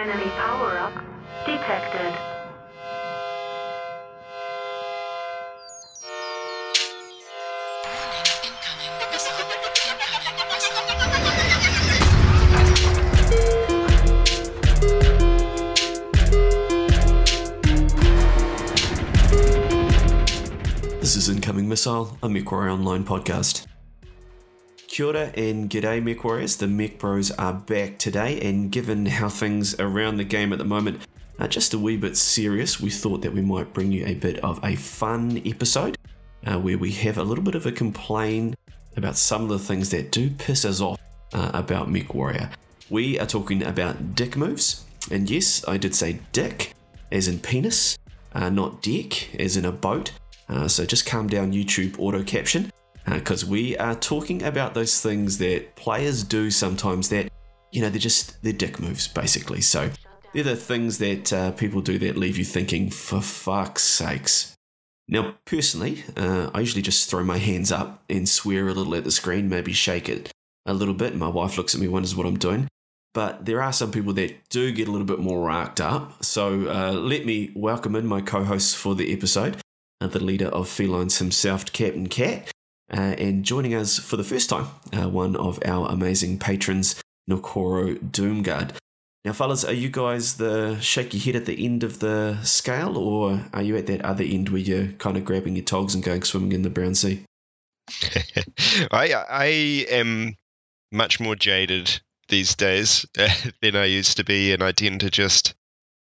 Enemy power-up detected. This is Incoming Missile, a MechWarrior Online podcast. Kia ora and g'day Mech Warriors, the Mech Bros are back today and given how things around the game at the moment are just a wee bit serious, we thought that we might bring you a bit of a fun episode uh, where we have a little bit of a complain about some of the things that do piss us off uh, about MechWarrior. We are talking about dick moves, and yes, I did say dick, as in penis, uh, not dick, as in a boat. Uh, so just calm down, YouTube auto caption, because we are talking about those things that players do sometimes that, you know, they're just, they're dick moves, basically. So they're the things that uh, people do that leave you thinking, for fuck's sakes. Now, personally, uh, I usually just throw my hands up and swear a little at the screen, maybe shake it a little bit. My wife looks at me, wonders what I'm doing. But there are some people that do get a little bit more racked up. So uh, let me welcome in my co hosts for the episode, uh, the leader of felines himself, Captain Cat, uh, and joining us for the first time, uh, one of our amazing patrons, Nokoro Doomguard. Now, fellas, are you guys the shaky head at the end of the scale, or are you at that other end where you're kind of grabbing your togs and going swimming in the brown sea? I I am much more jaded these days than I used to be, and I tend to just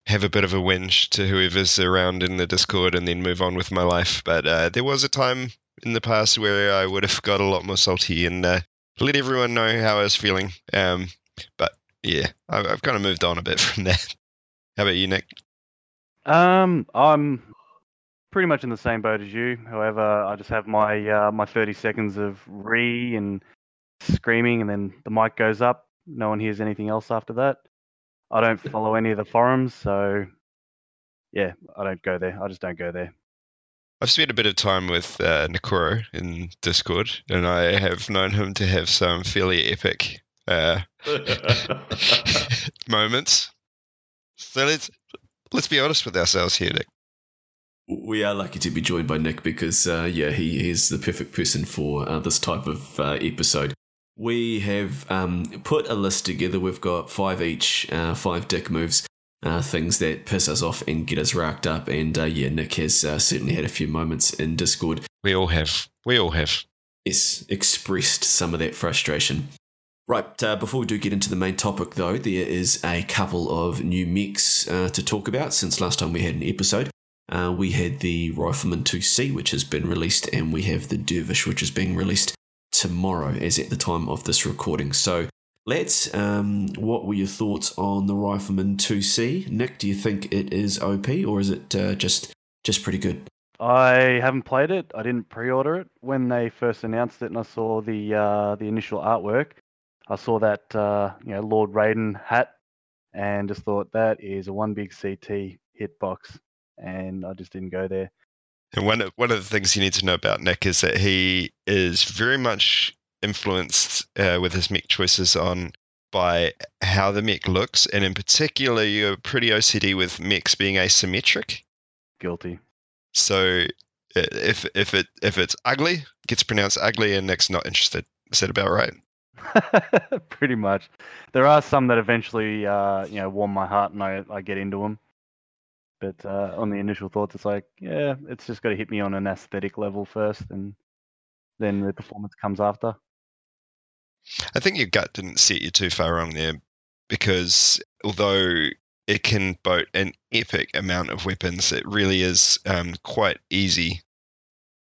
have a bit of a whinge to whoever's around in the Discord and then move on with my life. But uh, there was a time in the past where I would have got a lot more salty and uh, let everyone know how I was feeling. Um, but yeah, I've, I've kind of moved on a bit from that. How about you, Nick? Um, I'm pretty much in the same boat as you. However, I just have my uh, my 30 seconds of re and screaming, and then the mic goes up. No one hears anything else after that. I don't follow any of the forums, so yeah, I don't go there. I just don't go there. I've spent a bit of time with uh, Nikoro in Discord, and I have known him to have some fairly epic uh, moments. So let's let's be honest with ourselves here, Nick. We are lucky to be joined by Nick because, uh, yeah, he is the perfect person for uh, this type of uh, episode. We have um, put a list together. We've got five each, uh, five dick moves, uh, things that piss us off and get us racked up. And uh, yeah, Nick has certainly had a few moments in Discord. We all have. We all have. Yes, expressed some of that frustration. Right, uh, before we do get into the main topic, though, there is a couple of new mechs uh, to talk about since last time we had an episode. Uh, we had the Rifleman 2C, which has been released, and we have the Dervish, which is being released tomorrow, as at the time of this recording. So, let's. Um, what were your thoughts on the Rifleman 2C? Nick, do you think it is OP, or is it uh, just just pretty good? I haven't played it. I didn't pre-order it when they first announced it, and I saw the uh, the initial artwork. I saw that uh, you know Lord Raiden hat, and just thought that is a one big CT hitbox, and I just didn't go there. And one of, one of the things you need to know about Nick is that he is very much influenced uh, with his mech choices on by how the mech looks, and in particular, you're pretty OCD with mechs being asymmetric. Guilty. So if if it if it's ugly, gets pronounced ugly, and Nick's not interested. Is that about right? Pretty much. There are some that eventually, uh, you know, warm my heart and I, I get into them. But uh, on the initial thoughts, it's like, yeah, it's just got to hit me on an aesthetic level first, and then the performance comes after. I think your gut didn't set you too far wrong there, because although it can boat an epic amount of weapons, it really is um, quite easy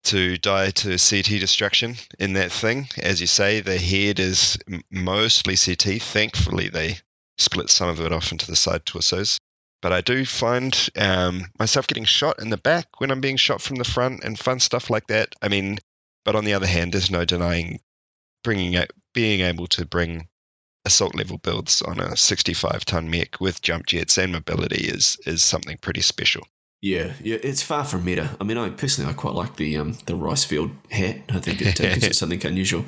to die to CT destruction in that thing. As you say, the head is mostly CT. Thankfully, they split some of it off into the side torsos. But I do find um, myself getting shot in the back when I'm being shot from the front and fun stuff like that. I mean, but on the other hand, there's no denying bringing it, being able to bring assault level builds on a 65 ton mech with jump jets and mobility is is something pretty special. Yeah, yeah, it's far from meta. I mean, I personally I quite like the um the rice field hat. I think it uh, gives it something unusual,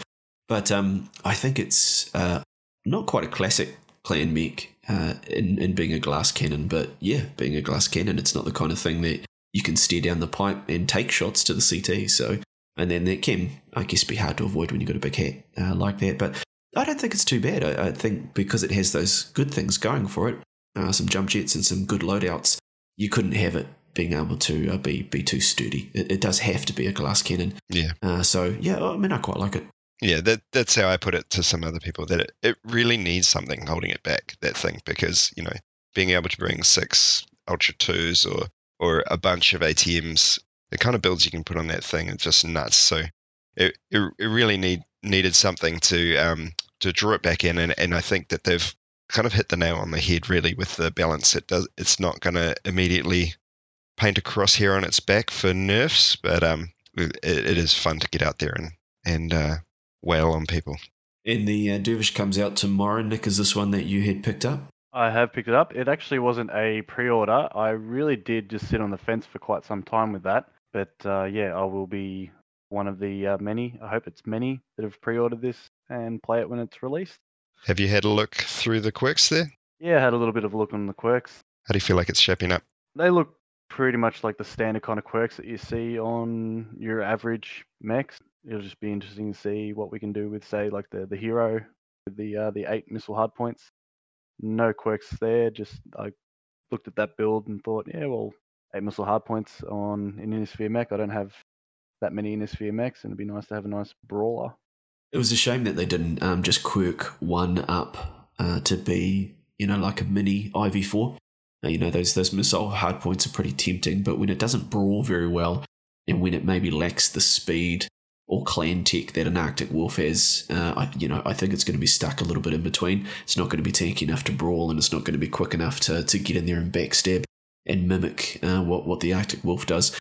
but um I think it's uh not quite a classic clan mech. uh, in, in being a glass cannon. But yeah, being a glass cannon, it's not the kind of thing that you can steer down the pipe and take shots to the CT. So, and then that can, I guess, be hard to avoid when you've got a big hat uh, like that. But I don't think it's too bad. I, I, think because it has those good things going for it, uh, some jump jets and some good loadouts, you couldn't have it being able to uh, be be too sturdy. It, it, does have to be a glass cannon. Yeah. Uh, so yeah, I mean, I quite like it. Yeah, that that's how I put it to some other people. That it, it really needs something holding it back. That thing because you know being able to bring six Ultra twos or or a bunch of ATMs, the kind of builds you can put on that thing is just nuts. So it it, it really need needed something to um to draw it back in, and, and I think that they've kind of hit the nail on the head really with the balance. It does it's not going to immediately paint a crosshair on its back for nerfs, but um, it, it is fun to get out there and and uh, wail on people. And the uh, Dervish comes out tomorrow. Nick, is this one that you had picked up? I have picked it up. It actually wasn't a pre-order. I really did just sit on the fence for quite some time with that. But uh, yeah, I will be one of the uh, many. I hope it's many that have pre-ordered this and play it when it's released. Have you had a look through the quirks there? Yeah, I had a little bit of a look on the quirks. How do you feel like it's shaping up? They look pretty much like the standard kind of quirks that you see on your average mechs. It'll just be interesting to see what we can do with, say, like the the hero with the uh, the eight missile hardpoints. No quirks there. Just I looked at that build and thought, yeah, well, eight missile hardpoints on an Inner Sphere mech. I don't have that many Inner Sphere mechs, and it'd be nice to have a nice brawler. It was a shame that they didn't um, just quirk one up uh, to be, you know, like a mini IV4 you know, those those missile hardpoints are pretty tempting, but when it doesn't brawl very well, and when it maybe lacks the speed or clan tech that an Arctic Wolf has, uh, I, you know, I think it's going to be stuck a little bit in between. It's not going to be tanky enough to brawl, and it's not going to be quick enough to, to get in there and backstab and mimic uh, what what the Arctic Wolf does.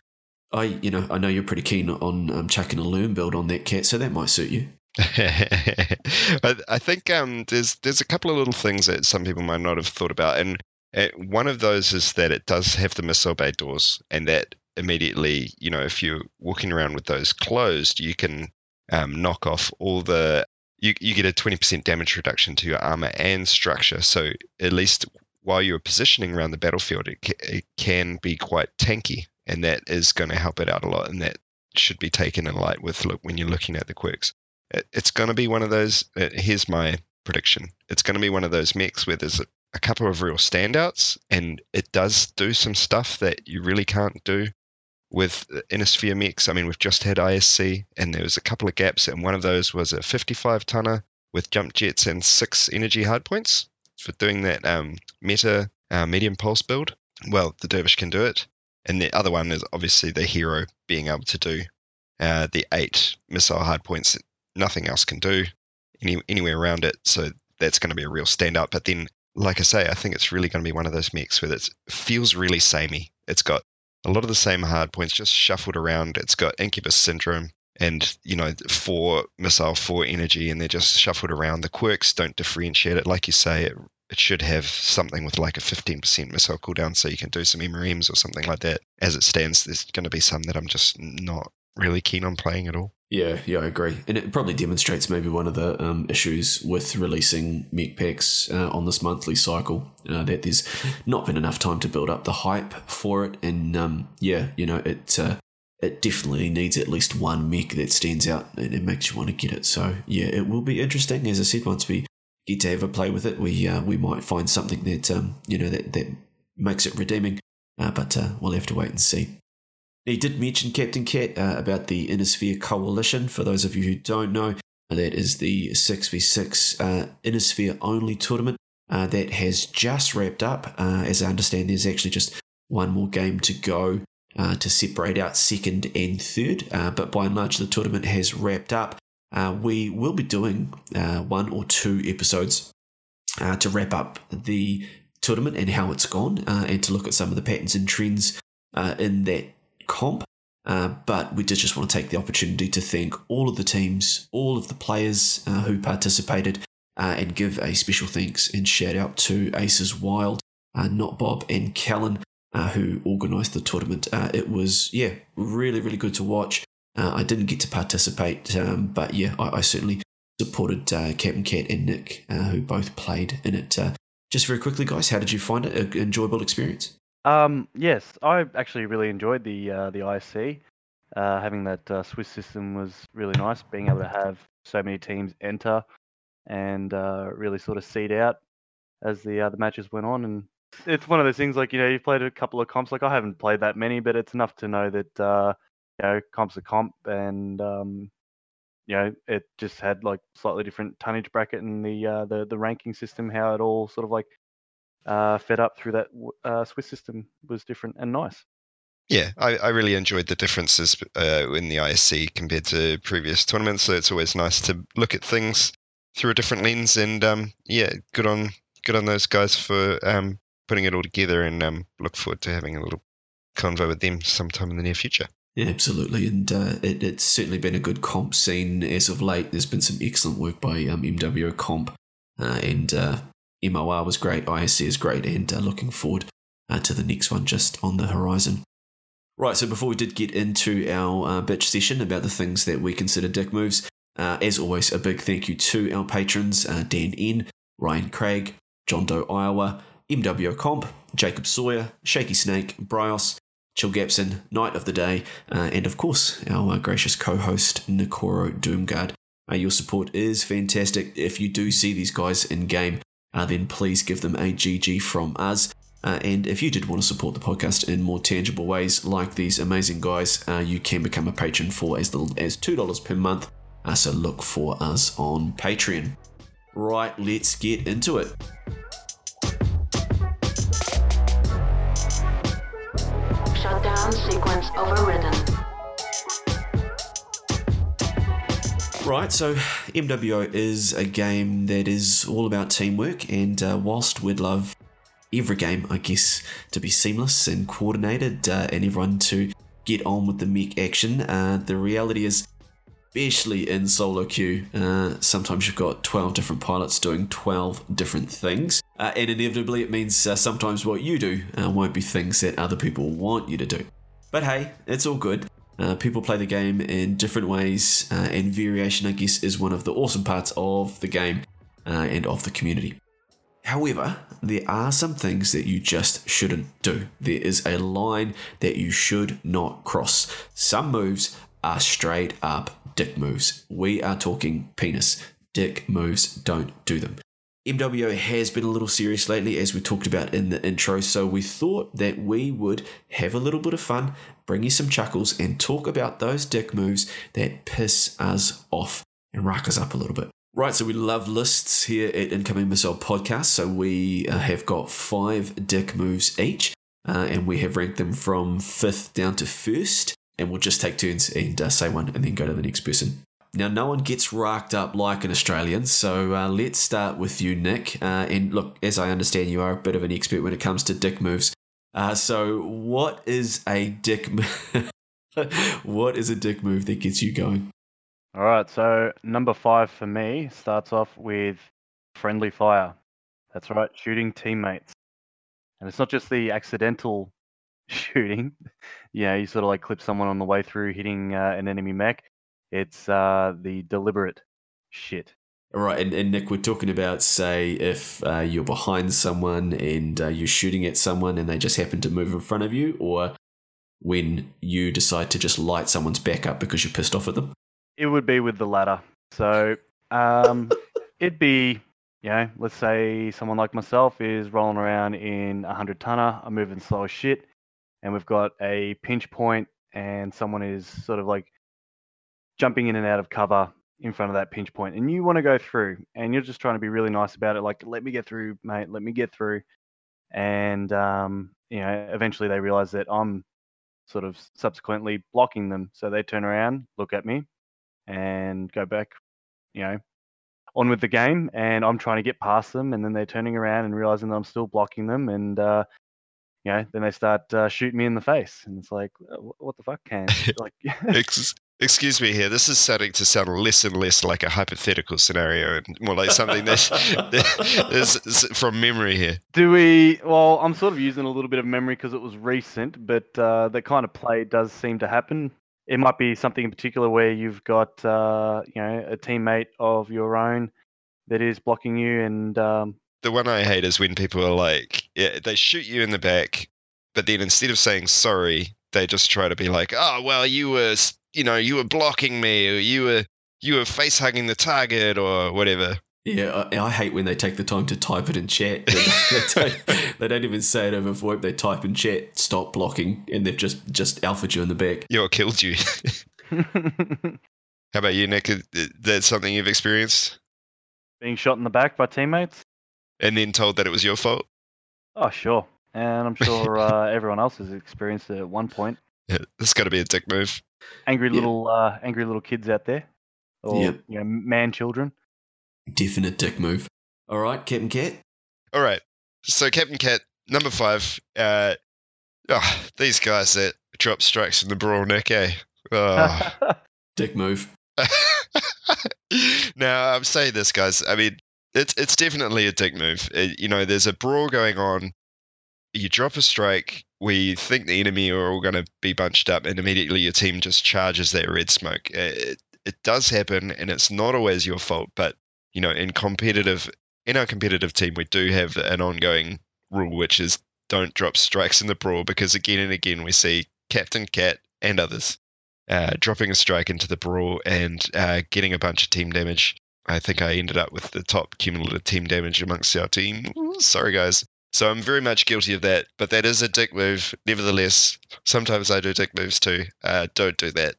I, you know, I know you're pretty keen on um, chucking a Loom build on that cat, so that might suit you. I think um, there's there's a couple of little things that some people might not have thought about, and uh, one of those is that it does have the missile bay doors, and that immediately, you know, if you're walking around with those closed, you can um, knock off all the. You, you get a 20% damage reduction to your armor and structure. So at least while you're positioning around the battlefield, it, it can be quite tanky, and that is going to help it out a lot. And that should be taken in light with look when you're looking at the quirks. It, it's going to be one of those. Uh, here's my prediction. It's going to be one of those mechs where there's a, a couple of real standouts, and it does do some stuff that you really can't do with Inner Sphere mechs. I mean, we've just had ISC, and there was a couple of gaps, and one of those was a 55 tonner with jump jets and six energy hardpoints for doing that um, meta uh, medium pulse build. Well, the Dervish can do it, and the other one is obviously the hero being able to do uh, the eight missile hardpoints that nothing else can do any, anywhere around it. So that's going to be a real stand standout. But then like I say, I think it's really going to be one of those mechs where it feels really samey. It's got a lot of the same hard points just shuffled around. It's got Incubus Syndrome and, you know, four missile, four energy, and they're just shuffled around. The quirks don't differentiate it. Like you say, it, it should have something with like a 15% missile cooldown so you can do some MRMs or something like that. As it stands, there's going to be some that I'm just not really keen on playing at all. Yeah, yeah, I agree, and it probably demonstrates maybe one of the um, issues with releasing mech packs uh, on this monthly cycle uh, that there's not been enough time to build up the hype for it, and um, yeah, you know, it uh, it definitely needs at least one mech that stands out and it makes you want to get it. So yeah, it will be interesting. As I said, once we get to have a play with it, we uh, we might find something that um, you know that that makes it redeeming, uh, but uh, we'll have to wait and see. He did mention Captain Cat uh, about the Inner Sphere Coalition. For those of you who don't know, that is the 6v6 uh, Inner Sphere only tournament uh, that has just wrapped up. Uh, as I understand, there's actually just one more game to go uh, to separate out second and third. Uh, but by and large, the tournament has wrapped up. Uh, we will be doing one or two episodes to wrap up the tournament and how it's gone, and to look at some of the patterns and trends in that comp. Uh, but we did just want to take the opportunity to thank all of the teams, all of the players uh, who participated, uh, and give a special thanks and shout out to Aces Wild, uh, Not Bob, and Callan, uh, who organised the tournament. Uh, it was, yeah, really, really good to watch. I didn't get to participate, um, but yeah, I, I certainly supported Captain Cat and Nick, who both played in it just very quickly, guys, how did you find it? An enjoyable experience? Um, yes, I actually really enjoyed the uh, the. Uh, having that uh, Swiss system was really nice. Being able to have so many teams enter and uh, really sort of seed out as the uh, the matches went on, and it's one of those things like you know you've played a couple of comps. Like I haven't played that many, but it's enough to know that uh, you know comps are comp, and um, you know it just had like slightly different tonnage bracket and the uh, the the ranking system, how it all sort of like uh, fed up through that uh, Swiss system was different and nice. Yeah, I, I really enjoyed the differences uh, in the ISC compared to previous tournaments. So it's always nice to look at things through a different lens. And um, yeah, good on good on those guys for um, putting it all together. And um, look forward to having a little convo with them sometime in the near future. Yeah, absolutely, and uh, it, it's certainly been a good comp scene as of late. There's been some excellent work by um, MWO Comp, uh, and uh, MOR was great, ISC is great, and uh, looking forward uh, to the next one just on the horizon. Right, so before we did get into our uh, bitch session about the things that we consider dick moves, as always, a big thank you to our patrons Dan N, Ryan Craig, John Doe Iowa, MWO Comp, Jacob Sawyer, Shaky Snake, Bryos, Chill Gapson, Knight of the Day, uh, and of course, our uh, gracious co host, Nikoro Doomguard. Uh, your support is fantastic. If you do see these guys in game, then please give them a GG from us. Uh, and if you did want to support the podcast in more tangible ways, like these amazing guys, uh, you can become a patron for as little as $2 per month. Uh, so look for us on Patreon. Right, let's get into it. Overridden. Right, so MWO is a game that is all about teamwork, and uh, whilst we'd love every game, I guess, to be seamless and coordinated uh, and everyone to get on with the mech action. Uh, the reality is, especially in solo queue, uh, sometimes you've got 12 different pilots doing 12 different things. Uh, and inevitably, it means uh, sometimes what you do uh, won't be things that other people want you to do. But hey, it's all good. Uh, people play the game in different ways, uh, and variation, I guess, is one of the awesome parts of the game uh, and of the community. However, there are some things that you just shouldn't do. There is a line that you should not cross. Some moves are straight up dick moves. We are talking penis. Dick moves, don't do them. MWO has been a little serious lately, as we talked about in the intro, so we thought that we would have a little bit of fun, bring you some chuckles, and talk about those dick moves that piss us off and rock us up a little bit. Right, so we love lists here at Incoming Missile Podcast. So we uh, have got five dick moves each, uh, and we have ranked them from fifth down to first. And we'll just take turns and uh, say one and then go to the next person. Now, no one gets racked up like an Australian, so uh, let's start with you, Nick. Uh, and look, as I understand, you are a bit of an expert when it comes to dick moves. Uh, so, what is a dick? what is a dick move that gets you going? All right, so number five for me starts off with friendly fire. That's right, shooting teammates. And it's not just the accidental shooting. know, you sort of like clip someone on the way through hitting uh, an enemy mech. It's uh, the deliberate shit. All right, and, and Nick, we're talking about, say, if uh, you're behind someone and uh, you're shooting at someone and they just happen to move in front of you, or when you decide to just light someone's back up because you're pissed off at them. It would be with the latter. So um, it'd be, you know, let's say someone like myself is rolling around in a 100 tonner, I'm moving slow as shit, and we've got a pinch point and someone is sort of like jumping in and out of cover in front of that pinch point and you want to go through and you're just trying to be really nice about it like let me get through mate let me get through and um, you know eventually they realize that i'm sort of subsequently blocking them so they turn around look at me and go back, you know, on with the game. And I'm trying to get past them, and then they're turning around and realizing that I'm still blocking them, and uh, you know, then they start uh, shooting me in the face, and it's like, what the fuck, can like. Excuse me here. This is starting to sound less and less like a hypothetical scenario and more like something that is from memory here. Do we? Well, I'm sort of using a little bit of memory because it was recent, but uh, that kind of play does seem to happen it might be something in particular where you've got uh, you know a teammate of your own that is blocking you, and um, the one I hate is when people are like, yeah, they shoot you in the back, but then instead of saying sorry, they just try to be like, oh well, you were, you know, you were blocking me, or you were, you were face hugging the target, or whatever. Yeah, I, I hate when they take the time to type it in chat. They, they, don't, they don't even say it over VoIP. They type in chat, stop blocking, and they've just just alphaed you in the back. You or killed you. How about you, Nick? Is that something you've experienced, Being shot in the back by teammates? and then told that it was your fault? Oh, sure. And I'm sure uh, everyone else has experienced it at one point. Yeah, this got to be a dick move. Angry Yeah. little, uh, angry little kids out there, or Yep. you know, man children. Definite dick move. All right, Captain Cat. All right. So Captain Cat, number five. Uh, oh, these guys that drop strikes in the brawl, Nick. Eh? Oh. Dick move. now I'm saying this, guys. I mean, it's it's definitely a dick move. It- you know, there's a brawl going on. You drop a strike. We think the enemy are all going to be bunched up, and immediately your team just charges that red smoke. It, it does happen, and it's not always your fault. But you know, in competitive, in our competitive team, we do have an ongoing rule, which is don't drop strikes in the brawl, because again and again we see Captain Cat and others uh, dropping a strike into the brawl and uh, getting a bunch of team damage. I think I ended up with the top cumulative team damage amongst our team. Sorry, guys. So I'm very much guilty of that, but that is a dick move. Nevertheless, sometimes I do dick moves too. Uh, don't do that.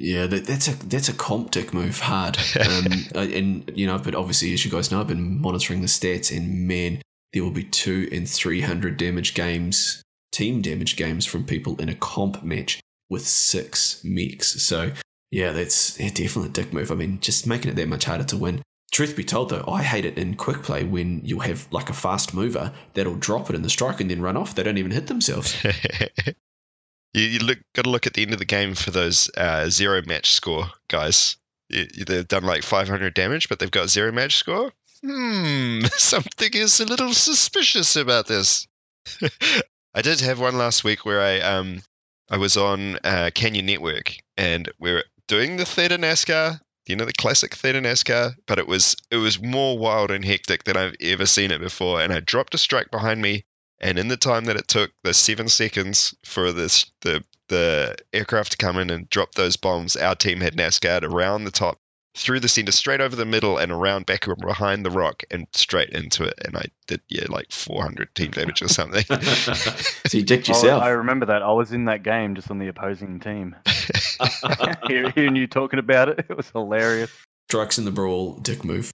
Yeah, that, that's a that's a comp dick move, hard. Um, and you know, but obviously, as you guys know, I've been monitoring the stats, and man, there will be two and three hundred damage games, team damage games from people in a comp match with six mechs. So yeah, that's yeah, definitely a dick move. I mean, just making it that much harder to win. Truth be told, though, I hate it in quick play when you'll have like a fast mover that'll drop it in the strike and then run off. They don't even hit themselves. you you look got to look at the end of the game for those uh, zero match score guys. You- you- They've done like 500 damage, but they've got zero match score. Hmm, something is a little suspicious about this. I did have one last week where I um I was on uh, Canyon Network and we are doing the Theta NASCAR, you know the classic Theta NASCAR, but it was it was more wild and hectic than I've ever seen it before. And I dropped a strike behind me and in the time that it took, the seven seconds for this the the aircraft to come in and drop those bombs, our team had NASCAR around the top, through the center, straight over the middle, and around back behind the rock, and straight into it. And I did yeah like 400 team damage or something. so you dicked yourself. I remember that. I was in that game just on the opposing team. Hear- Hearing you talking about it, it was hilarious. Strikes in the brawl, dick move.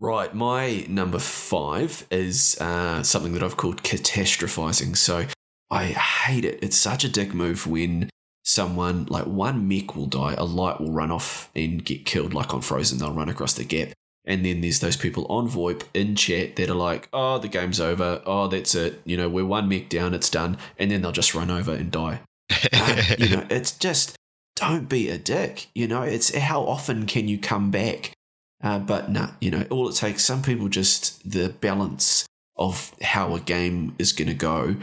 Right, my number five is uh, something that I've called catastrophizing. So I hate it. It's such a dick move when someone, like one mech will die, a light will run off and get killed, like on Frozen. They'll run across the gap. And then there's those people on VoIP in chat that are like, oh, the game's over. Oh, that's it. You know, we're one mech down, it's done. And then they'll just run over and die. Uh, you know, it's just don't be a dick. You know, it's how often can you come back? Uh, but nah, you know, all it takes. Some people just the balance of how a game is going to go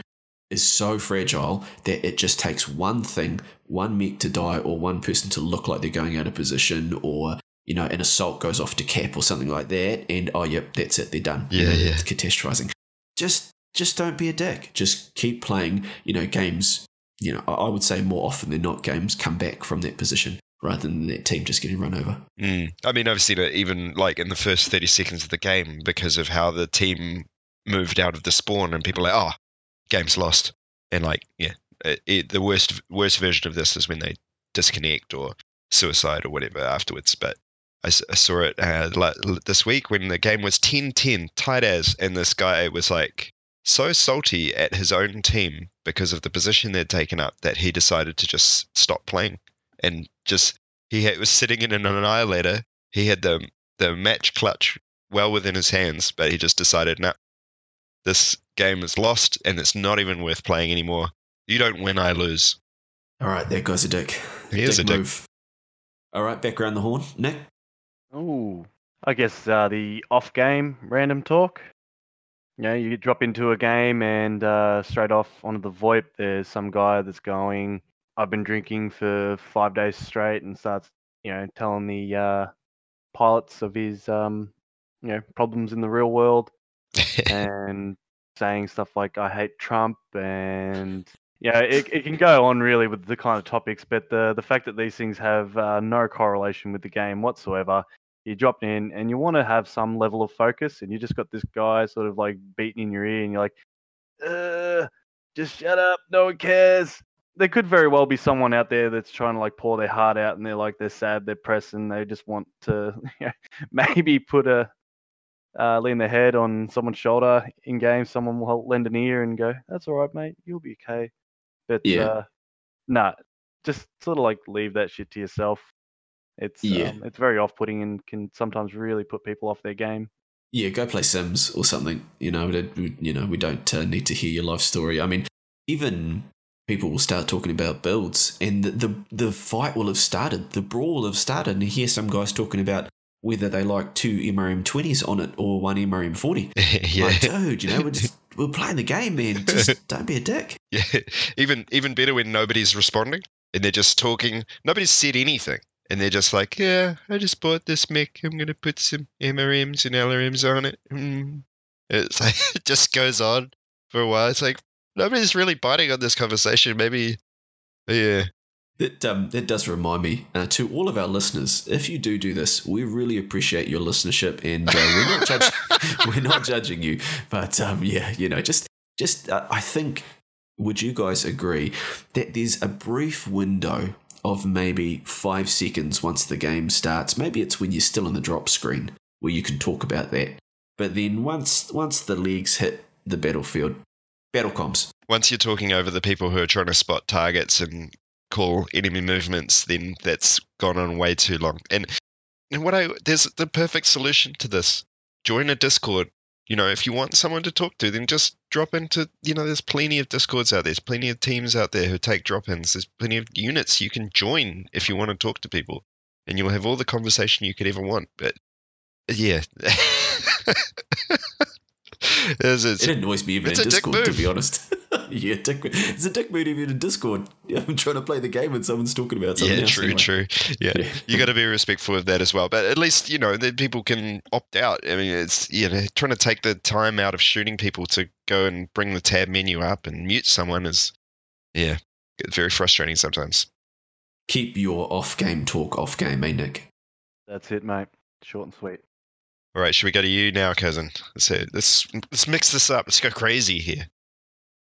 is so fragile that it just takes one thing, one mech to die, or one person to look like they're going out of position, or you know, an assault goes off to cap or something like that, and oh yep, that's it, they're done. You Yeah, know, yeah. It's catastrophizing. Just, just don't be a dick. Just keep playing. You know, games you know, I I would say more often than not, games come back from that position rather than that team just getting run over. Mm. I mean, I've seen it even like in the first 30 seconds of the game because of how the team moved out of the spawn, and people are like, oh, game's lost. And like, yeah, it, it, the worst worst version of this is when they disconnect or suicide or whatever afterwards. But I saw it uh, this week when the game was 10 10, tight as, and this guy was like so salty at his own team because of the position they'd taken up that he decided to just stop playing and just he had, was sitting in an annihilator. He had the the match clutch well within his hands, but he just decided, no, this game is lost and it's not even worth playing anymore. You don't win, I lose. All right, that guy's a dick. He is a dick. move. All right, back around the horn, Nick. Oh, I guess uh, the off-game random talk. You know, you drop into a game and uh, straight off onto the VoIP, there's some guy that's going, "I've been drinking for five days straight," and starts, you know, telling the uh, pilots of his, um, you know, problems in the real world. and saying stuff like "I hate Trump" and yeah, it, it can go on really with the kind of topics, but the the fact that these things have uh, no correlation with the game whatsoever. You drop in and you want to have some level of focus, and you just got this guy sort of like beating in your ear, and you're like, just shut up, no one cares. There could very well be someone out there that's trying to like pour their heart out, and they're like they're sad, they're pressed, and they just want to you know, maybe put a uh, lean their head on someone's shoulder in game. Someone will lend an ear and go, "That's all right, mate. You'll be okay." But Yeah. uh, nah, just sort of like leave that shit to yourself. It's Yeah. um, it's very off-putting and can sometimes really put people off their game. Yeah, go play Sims or something. You know, we don't- you know, we don't uh, need to hear your life story. I mean, even people will start talking about builds, and the, the the fight will have started, the brawl will have started, and you hear some guys talking about whether they like two MRM twenties on it or one MRM forty. yeah. Like, dude, you know, we're just we're playing the game, man. Just don't be a dick. Yeah, even even better when nobody's responding and they're just talking. Nobody's said anything, and they're just like, "Yeah, I just bought this mech. I'm gonna put some MRMs and LRMs on it." Mm. It's like it just goes on for a while. It's like nobody's really biting on this conversation. Maybe, yeah, That um, that does remind me uh, to all of our listeners. If you do do this, we really appreciate your listenership, and uh, we're not judging. we're not judging you, but um, yeah, you know, just just uh, I think. Would you guys agree that there's a brief window of maybe five seconds once the game starts? Maybe it's when you're still in the drop screen where you can talk about that. But then once once the legs hit the battlefield, battle comms. once you're talking over the people who are trying to spot targets and call enemy movements, then that's gone on way too long. And and what I there's the perfect solution to this. Join a Discord. You know, if you want someone to talk to, then just drop into. You know, there's plenty of Discords out there. There's plenty of teams out there who take drop-ins. There's plenty of units you can join if you want to talk to people, and you'll have all the conversation you could ever want. But yeah. There's- it's- It annoys me even in Discord, to be honest. yeah, dick, it's a dick move even in Discord. Yeah, I'm trying to play the game and someone's talking about something yeah, else. true, anyway. true. Yeah, Yeah. you got to be respectful of that as well. But at least you know that people can opt out. I mean, it's you know trying to take the time out of shooting people to go and bring the tab menu up and mute someone is, yeah, it's very frustrating sometimes. Keep your off-game talk off-game, eh, Nick? That's it, mate. Short and sweet. All right, should we go to you now, cousin? Let's let's let's mix this up. Let's go crazy here.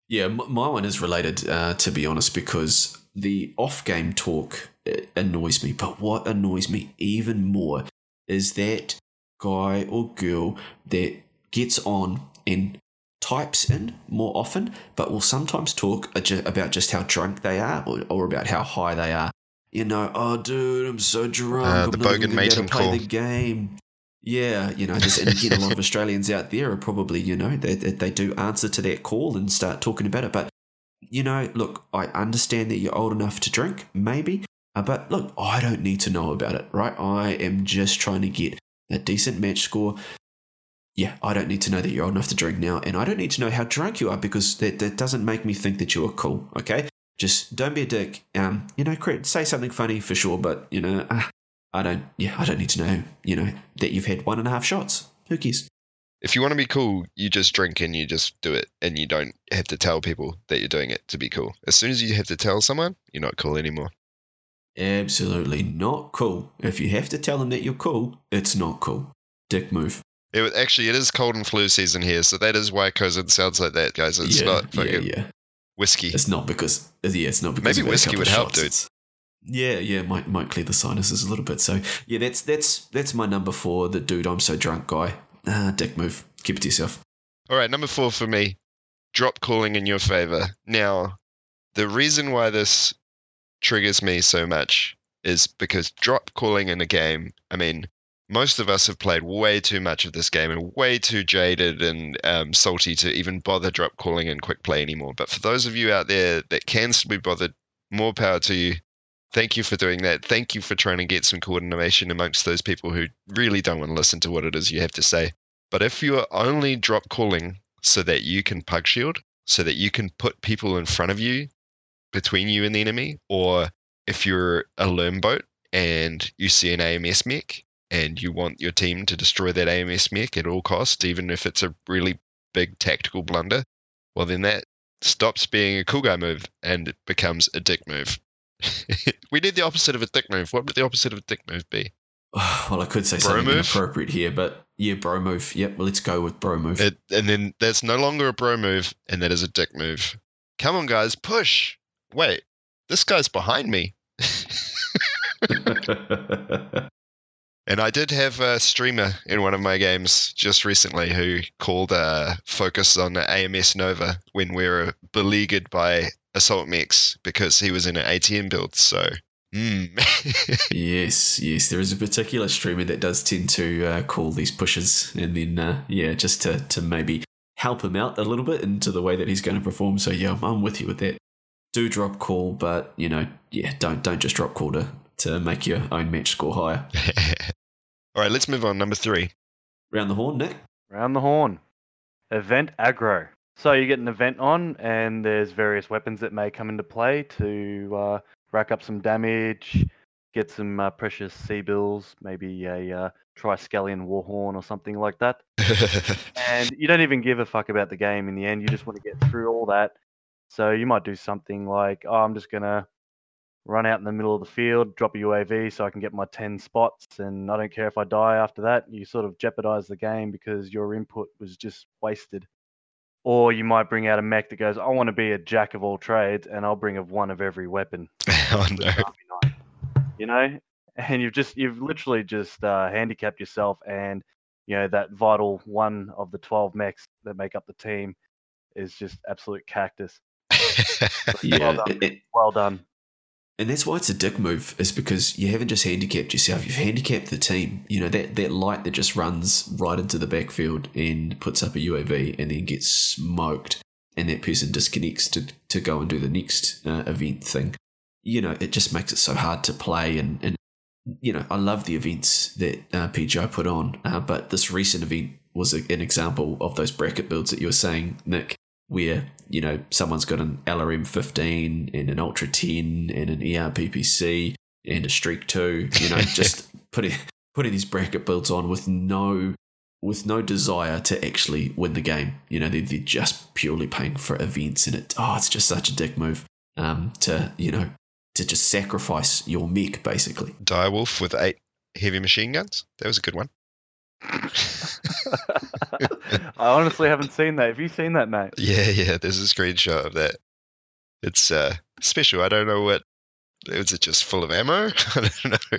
Yeah, m- my one is related, uh, to be honest, because the off-game talk uh, annoys me. But what annoys me even more is that guy or girl that gets on and types in more often, but will sometimes talk about just how drunk they are or, or about how high they are. You know, oh, dude, I'm so drunk. Uh, I'm the not bogan even gonna be able to mating play call. the game. Yeah, you know, just, and again, a lot of Australians out there are probably, you know, they, they, they do answer to that call and start talking about it. But, you know, look, I understand that you're old enough to drink, maybe, uh, but look, I don't need to know about it, right? I am just trying to get a decent match score. Yeah, I don't need to know that you're old enough to drink now, and I don't need to know how drunk you are because that, that doesn't make me think that you are cool, okay? Just don't be a dick. Um, you know, say something funny for sure, but, you know, uh, I don't, yeah, I don't need to know, you know, that you've had one and a half shots. Who cares? If you want to be cool, you just drink and you just do it, and you don't have to tell people that you're doing it to be cool. As soon as you have to tell someone, you're not cool anymore. Absolutely not cool. If you have to tell them that you're cool, it's not cool. Dick move. It was, actually it is cold and flu season here, so that is why cousin sounds like that, guys. It's yeah, not fucking yeah, yeah. whiskey. It's not because yeah, it's not because Maybe we've had a whiskey would help, shots. dude. It's- Yeah, yeah, might might clear the sinuses a little bit. So yeah, that's that's that's my number four. The dude, I'm so drunk guy. Ah, dick move. Keep it to yourself. All right, number four for me, drop calling in your favor. Now, the reason why this triggers me so much is because drop calling in a game. I mean, most of us have played way too much of this game and way too jaded and um, salty to even bother drop calling in quick play anymore. But for those of you out there that can still be bothered, more power to you. Thank you for doing that. Thank you for trying to get some coordination amongst those people who really don't want to listen to what it is you have to say. But if you are only drop calling so that you can pug shield, so that you can put people in front of you between you and the enemy, or if you're a learn boat and you see an AMS mech and you want your team to destroy that AMS mech at all costs, even if it's a really big tactical blunder, well, then that stops being a cool guy move and it becomes a dick move. we need the opposite of a dick move. What would the opposite of a dick move be? Well, I could say Bro something move? inappropriate here, but yeah, bro move. Yep, well, let's go with bro move. It, and then that's no longer a bro move, and that is a dick move. Come on, guys, push. Wait, this guy's behind me. And I did have a streamer in one of my games just recently who called uh, focus on the AMS Nova when we were beleaguered by assault mechs because he was in an ATM build. So, mm. yes, yes, there is a particular streamer that does tend to uh, call these pushes, and then uh, yeah, just to to maybe help him out a little bit into the way that he's going to perform. So yeah, I'm- I'm with you with that. Do drop call, but you know, yeah, don't don't just drop call to to make your own match score higher. all right, let's move on. Number three. Round the horn, Nick. Round the horn. Event aggro. So you get an event on, and there's various weapons that may come into play to uh, rack up some damage, get some uh, precious C-bills, maybe a uh, Triskelion Warhorn or something like that. And you don't even give a fuck about the game in the end. You just want to get through all that. So you might do something like, oh, I'm just going to run out in the middle of the field, drop a UAV so I can get my 10 spots, and I don't care if I die after that. You sort of jeopardize the game because your input was just wasted. Or you might bring out a mech that goes, I want to be a jack of all trades, and I'll bring of one of every weapon. oh no. Army knife, You know, and you've just you've literally just uh, handicapped yourself, and you know that vital one of the twelve mechs that make up the team is just absolute cactus. Yeah, done. it- it- Well done. And that's why it's a dick move, is because you haven't just handicapped yourself, you've handicapped the team. You know, that, that light that just runs right into the backfield and puts up a UAV and then gets smoked, and that person disconnects to, to go and do the next uh, event thing. You know, it just makes it so hard to play. And, and you know, I love the events that uh, PGI put on, uh, but this recent event was a, an example of those bracket builds that you were saying, Nick, where you know someone's got an LRM 15 and an Ultra 10 and an ERPPC and a Streak 2. You know, just putting putting these bracket builds on with no with no desire to actually win the game. You know, they're, they're just purely paying for events, and it oh, it's just such a dick move um, to you know to just sacrifice your mech basically. Direwolf with eight heavy machine guns. That was a good one. I honestly haven't seen that. Have you seen that, mate? Yeah, yeah. There's a screenshot of that. It's uh special. I don't know what. Was it just full of ammo? I don't know.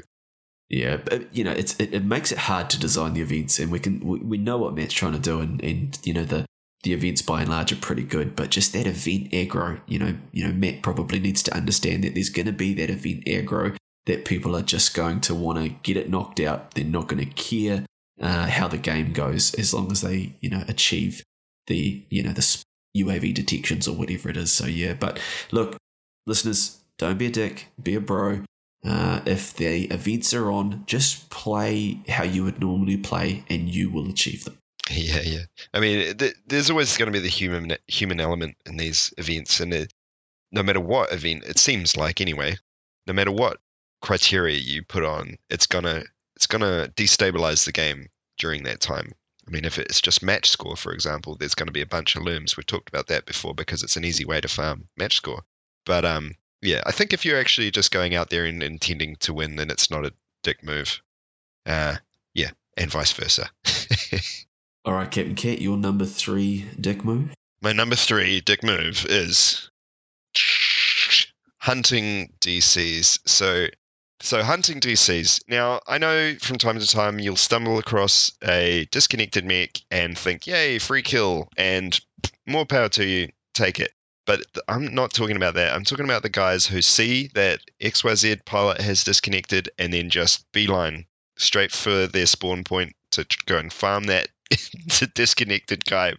Yeah, but you know, it's it, it makes it hard to design the events, and we can we, we know what Matt's trying to do, and and you know the the events by and large are pretty good, but just that event aggro, you know, you know, Matt probably needs to understand that there's going to be that event aggro that people are just going to want to get it knocked out. They're not going to care uh, how the game goes as long as they you know achieve the you know the UAV detections or whatever it is. So yeah, but look, listeners, don't be a dick, be a bro. Uh, if the events are on, just play how you would normally play, and you will achieve them. Yeah, yeah. I mean, th- there's always going to be the human human element in these events, and it, no matter what event, it seems like anyway, no matter what criteria you put on, it's gonna it's gonna destabilize the game during that time. I mean, if it's just match score, for example, there's going to be a bunch of looms. We've talked about that before because it's an easy way to farm match score. But um, yeah, I think if you're actually just going out there and intending to win, then it's not a dick move. Uh, yeah, and vice versa. All right, Captain Cat, your number three dick move. My number three dick move is hunting DCs. So, so hunting DCs. Now, I know from time to time you'll stumble across a disconnected mech and think, "Yay, free kill!" and more power to you. Take it. But I'm not talking about that. I'm talking about the guys who see that XYZ pilot has disconnected and then just beeline straight for their spawn point to go and farm that disconnected guy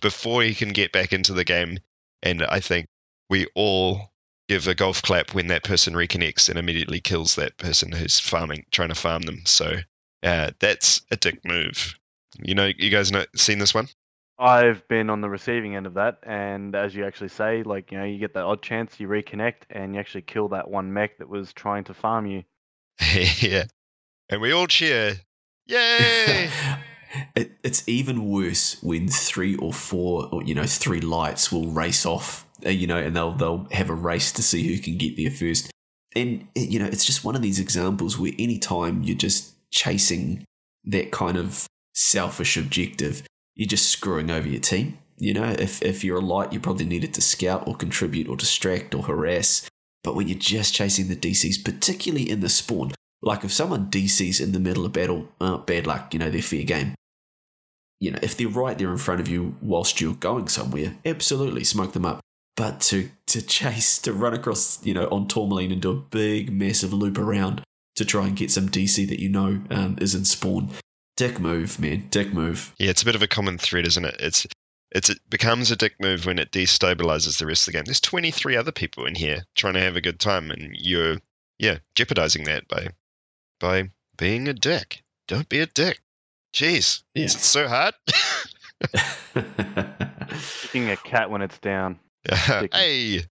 before he can get back into the game. And I think we all give a golf clap when that person reconnects and immediately kills that person who's farming, trying to farm them. So uh, that's a dick move. You know, you guys know seen this one? I've been on the receiving end of that, and as you actually say, like you know, you get that odd chance, you reconnect, and you actually kill that one mech that was trying to farm you. yeah. And we all cheer Yay! it, it's even worse when three or four, or you know, three lights will race off, you know, and they'll they'll have a race to see who can get there first. And you know, it's just one of these examples where any time you're just chasing that kind of selfish objective, you're just screwing over your team. You know, if if you're a light, you probably needed to scout or contribute or distract or harass. But when you're just chasing the DCs, particularly in the spawn, like if someone DCs in the middle of battle, uh, bad luck, you know, they're fair game. You know, if they're right there in front of you whilst you're going somewhere, absolutely smoke them up. But to to chase, to run across, you know, on Tourmaline and do a big, massive loop around to try and get some DC that you know um, is in spawn, dick move, man, dick move. Yeah, it's a bit of a common thread, isn't it? It's it's it becomes a dick move when it destabilizes the rest of the game. There's 23 other people in here trying to have a good time, and you're yeah jeopardizing that by by being a dick. Don't be a dick. Jeez, Yeah. it's so hard. Kicking a cat when it's down. hey,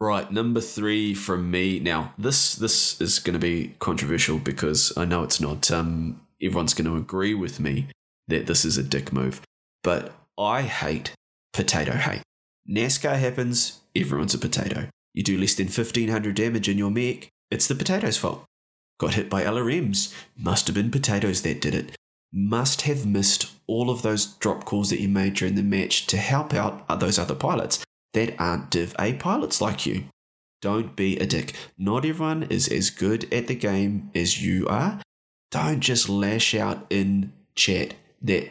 Right, number three from me. Now, this this is going to be controversial because I know it's not. Um, everyone's going to agree with me that this is a dick move, but I hate potato hate. NASCAR happens, everyone's a potato. You do less than fifteen hundred damage in your mech, it's the potato's fault. Got hit by LRMs, must have been potatoes that did it. Must have missed all of those drop calls that you made during the match to help out those other pilots that aren't Div A pilots like you. Don't be a dick. Not everyone is as good at the game as you are. Don't just lash out in chat that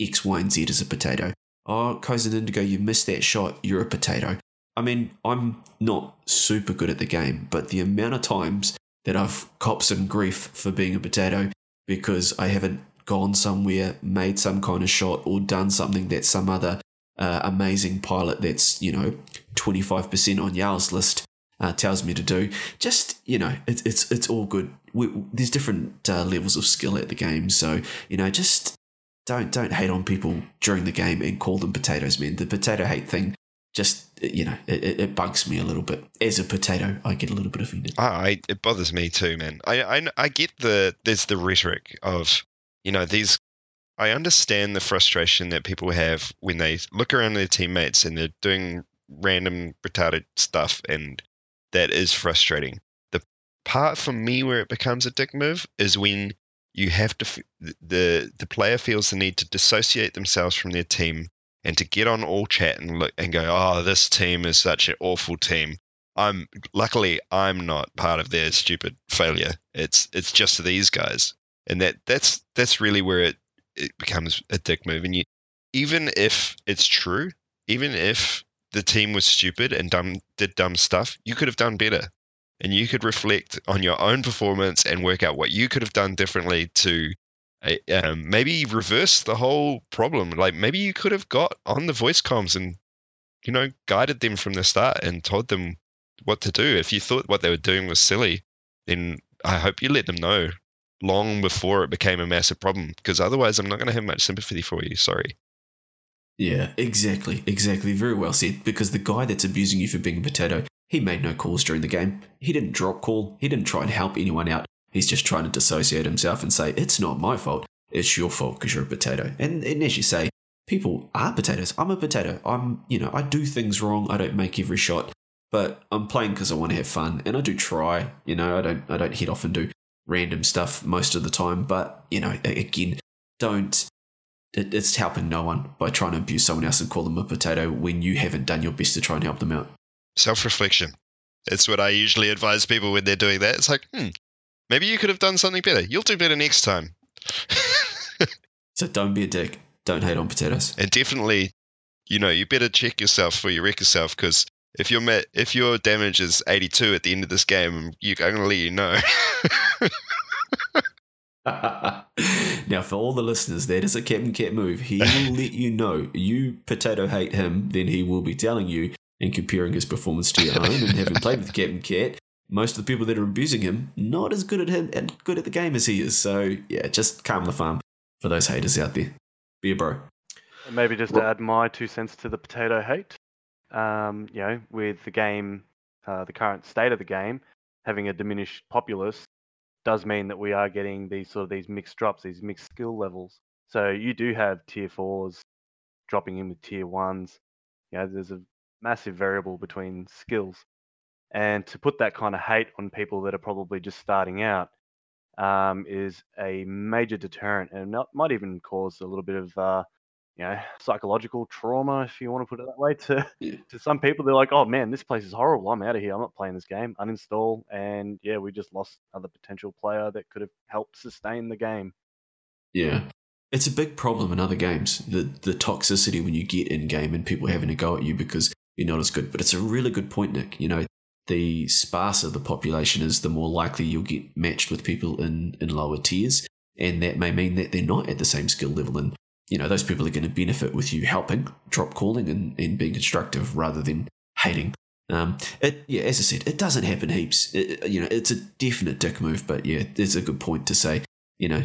X, Y, and Z is a potato. Oh, Kozen Indigo, you missed that shot. You're a potato. I mean, I'm not super good at the game, but the amount of times that I've copped some grief for being a potato because I haven't gone somewhere, made some kind of shot, or done something that some other uh, amazing pilot that's, you know, 25% on Jarl's list uh, tells me to do. Just, you know, it's it's, it's all good. We, there's different uh, levels of skill at the game. So, you know, just don't don't hate on people during the game and call them potatoes, man. The potato hate thing just, you know, it, it- bugs me a little bit. As a potato, I get a little bit offended. Ah, I, it bothers me too, man. I, I I get the there's the rhetoric of you know these. I understand the frustration that people have when they look around their teammates and they're doing random retarded stuff, and that is frustrating. The part for me where it becomes a dick move is when you have to the the player feels the need to dissociate themselves from their team and to get on all chat and look and go, oh, this team is such an awful team. I'm luckily I'm not part of their stupid failure. It's it's just these guys, and that that's that's really where it it becomes a dick move. And you, even if it's true, even if the team was stupid and dumb did dumb stuff, you could have done better, and you could reflect on your own performance and work out what you could have done differently to. Um, maybe reverse the whole problem. Like maybe you could have got on the voice comms and you know, guided them from the start and told them what to do. If you thought what they were doing was silly, then I hope you let them know long before it became a massive problem, because otherwise I'm not going to have much sympathy for you. Sorry. Yeah, exactly, exactly. Very well said. Because the guy that's abusing you for being a potato, he made no calls during the game. He didn't drop call. He didn't try and help anyone out. He's just trying to dissociate himself and say, it's not my fault. It's your fault because you're a potato. And, and as you say, people are potatoes. I'm a potato. I'm, you know, I do things wrong. I don't make every shot, but I'm playing because I want to have fun. And I do try, you know, I don't, I don't head off and do random stuff most of the time. But, you know, again, don't it, it's helping no one by trying to abuse someone else and call them a potato when you haven't done your best to try and help them out. Self reflection. That's what I usually advise people when they're doing that. It's like, hmm, maybe you could have done something better. You'll do better next time. So don't be a dick. Don't hate on potatoes. and definitely, you know, you better check yourself before you wreck yourself because if your ma- if your damage is 82 at the end of this game, you, I'm going to let you know. now, for all the listeners, that is a Captain Cat move. He will let you know you potato hate him, then he will be telling you and comparing his performance to your own. And having played with Captain Cat, most of the people that are abusing him not as good at him and good at the game as he is. So yeah, just calm the farm for those haters out there. Be a bro. Maybe just to add my two cents to the potato hate. Um, you know, with the game, uh, the current state of the game, having a diminished populace, does mean that we are getting these sort of these mixed drops, these mixed skill levels. So you do have tier fours dropping in with tier ones. You know, there's a massive variable between skills. And to put that kind of hate on people that are probably just starting out um, is a major deterrent and not, might even cause a little bit of uh, you know psychological trauma, if you want to put it that way, to Yeah. to some people. They're like, oh man, this place is horrible. I'm out of here. I'm not playing this game. Uninstall. And yeah, we just lost another potential player that could have helped sustain the game. Yeah. It's a big problem in other games, the the toxicity when you get in game and people having a go at you because you're not as good. But it's a really good point, Nick. You know, the sparser the population is, the more likely you'll get matched with people in, in lower tiers. And that may mean that they're not at the same skill level. And, you know, those people are going to benefit with you helping, drop calling, and, and being constructive rather than hating. Um, it, yeah, as I said, it doesn't happen heaps. It- you know, it's a definite dick move, but yeah, it's a good point to say, you know,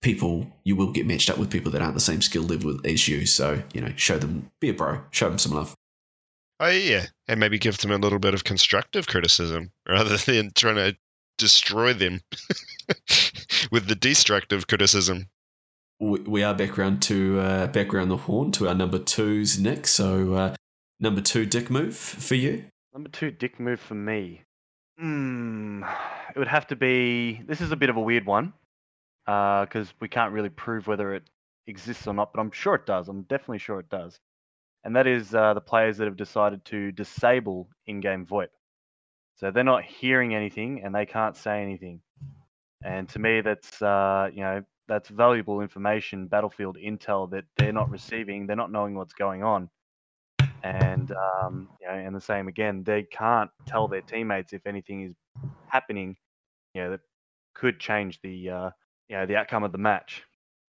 people, you will get matched up with people that aren't the same skill level as you. So, you know, show them, be a bro, show them some love. Oh yeah, and maybe give them a little bit of constructive criticism rather than trying to destroy them with the destructive criticism. We, we are back round to uh, back around the horn to our number twos, Nick. So, uh, number two dick move for you. Number two, dick move for me. Hmm, it would have to be. This is a bit of a weird one because we can't really prove whether it exists or not, but I'm sure it does. I'm definitely sure it does. And that is uh, the players that have decided to disable in-game VoIP. So they're not hearing anything and they can't say anything. And to me, that's uh, you know that's valuable information, battlefield intel that they're not receiving. They're not knowing what's going on and um, you know, and the same again, they can't tell their teammates if anything is happening, you know, that could change the uh, you know the outcome of the match.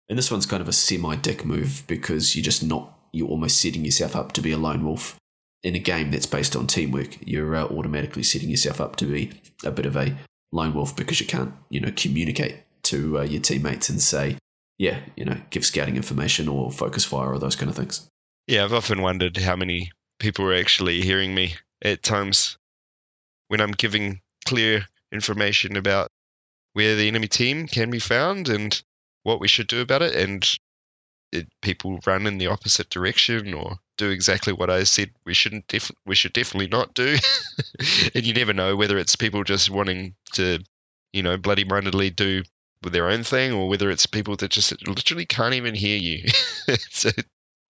And this one's kind of a semi dick move because you're just not, you're almost setting yourself up to be a lone wolf. In a game that's based on teamwork, you're uh, automatically setting yourself up to be a bit of a lone wolf because you can't, you know, communicate to uh, your teammates and say, yeah, you know, give scouting information or focus fire or those kind of things. Yeah, I've often wondered how many people are actually hearing me at times when I'm giving clear information about where the enemy team can be found and what we should do about it, and it, people run in the opposite direction or do exactly what I said we shouldn't def- we should definitely not do. and you never know whether it's people just wanting to, you know, bloody mindedly do with their own thing or whether it's people that just literally can't even hear you. so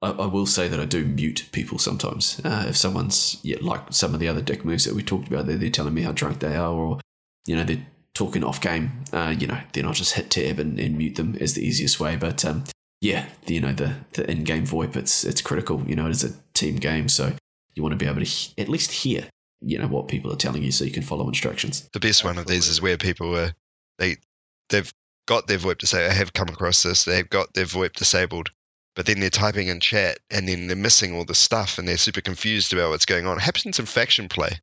I, I will say that I do mute people sometimes. Uh, if someone's yeah, like some of the other dick moves that we talked about, they're, they're telling me how drunk they are, or you know they're talking off game. Uh, you know, then I'll just hit tab and, and mute them as the easiest way. But um, yeah, the, you know the the in game VoIP, it's it's critical. You know, it is a team game, so you want to be able to he- at least hear you know what people are telling you, so you can follow instructions. the best one of these is where people are they they've got their VoIP say I have come across this. They've got their VoIP disabled, but then they're typing in chat and then they're missing all the stuff and they're super confused about what's going on. It happens in faction play,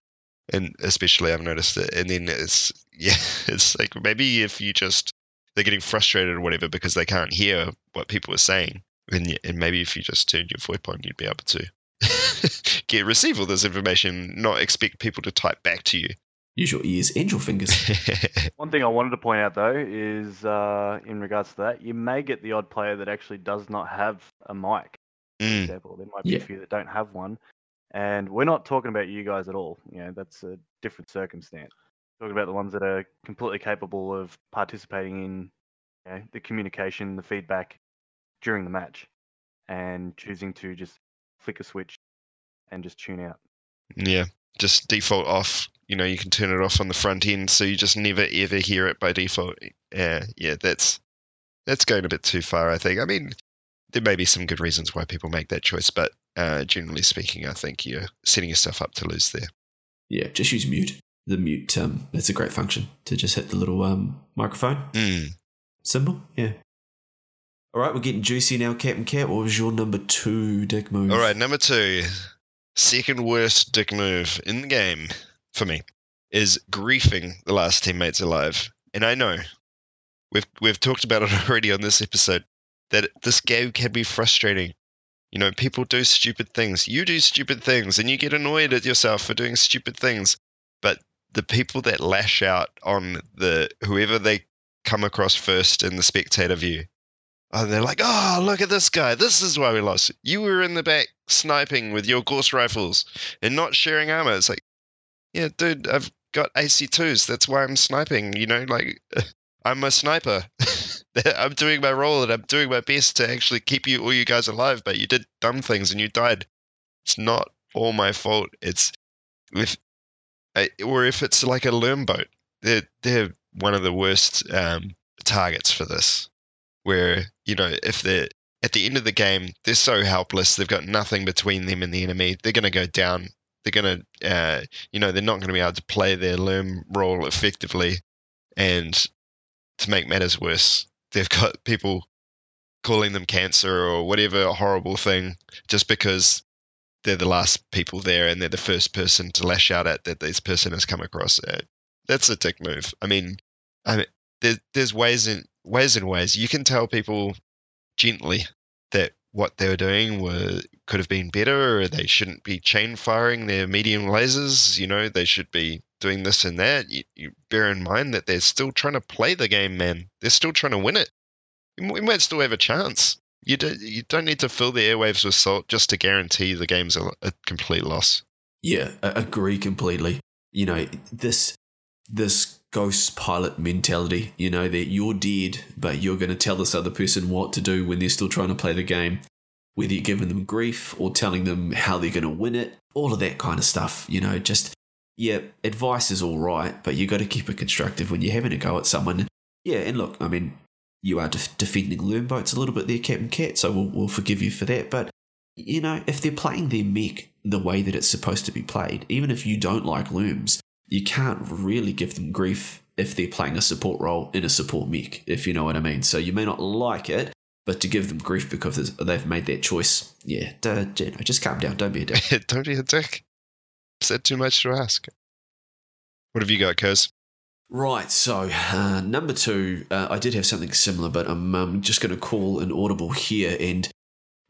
and especially I've noticed it. And then it's yeah, it's like maybe if you just they're getting frustrated or whatever because they can't hear what people are saying, and, and maybe if you just turned your VoIP on, you'd be able to get receive all this information, not expect people to type back to you. Use your ears and your fingers. One thing I wanted to point out though is uh, in regards to that, you may get the odd player that actually does not have a mic. For Mm. example, there might be Yeah. a few that don't have one, and we're not talking about you guys at all. You know, that's a different circumstance. Talking about the ones that are completely capable of participating in you know, the communication, the feedback during the match, and choosing to just flick a switch and just tune out. Yeah, just default off. You know, you can turn it off on the front end, so you just never ever hear it by default. Yeah, yeah, that's that's going a bit too far. I think. I mean, there may be some good reasons why people make that choice, but uh, generally speaking, I think you're setting yourself up to lose there. Yeah, just use mute. The mute, um, it's a great function to just hit the little um, microphone Mm. symbol. Yeah. All right, we're getting juicy now, Captain Cat. What was your number two dick move? All right, number two, second worst dick move in the game for me is griefing the last teammates alive. And I know we've we've talked about it already on this episode that this game can be frustrating. You know, people do stupid things. You do stupid things, and you get annoyed at yourself for doing stupid things. But the people that lash out on the whoever they come across first in the spectator view. And they're like, oh, look at this guy. This is why we lost. You were in the back sniping with your Gauss rifles and not sharing armor. It's like, yeah, dude, I've got AC2s. That's why I'm sniping. You know, like, I'm a sniper. I'm doing my role and I'm doing my best to actually keep you all you guys alive, but you did dumb things and you died. It's not all my fault. It's if or if it's like a LRM boat, they're they're one of the worst um, targets for this. Where you know if they're at the end of the game, they're so helpless. They've got nothing between them and the enemy. They're going to go down. They're going to, uh, you know, they're not going to be able to play their LRM role effectively. And to make matters worse, they've got people calling them cancer or whatever horrible thing just because they're the last people there and they're the first person to lash out at that this person has come across. Uh, that's a dick move. I mean, I mean, there, there's ways in ways and ways you can tell people gently that what they were doing were could have been better, or they shouldn't be chain firing their medium lasers. You know, they should be doing this and that. You, you bear in mind that they're still trying to play the game, man. They're still trying to win it. We might still have a chance. You don't you don't need to fill the airwaves with salt just to guarantee the game's a, a complete loss. Yeah, I agree completely. You know, this this ghost pilot mentality, you know, that you're dead, but you're going to tell this other person what to do when they're still trying to play the game, whether you're giving them grief or telling them how they're going to win it, all of that kind of stuff, you know, just, yeah, advice is all right, but you got to keep it constructive when you're having a go at someone. Yeah, and look, I mean, you are def- defending LRM boats a little bit there, Captain Cat, so we'll, we'll forgive you for that. But, you know, if they're playing their mech the way that it's supposed to be played, even if you don't like LRMs, you can't really give them grief if they're playing a support role in a support mech, if you know what I mean. So you may not like it, but to give them grief because they've made that choice, yeah, duh, just calm down. Don't be a dick. don't be a dick. Said too much to ask. What have you got, Kuz? Right, so uh, number two, uh, I did have something similar, but I'm um, just going to call an audible here. And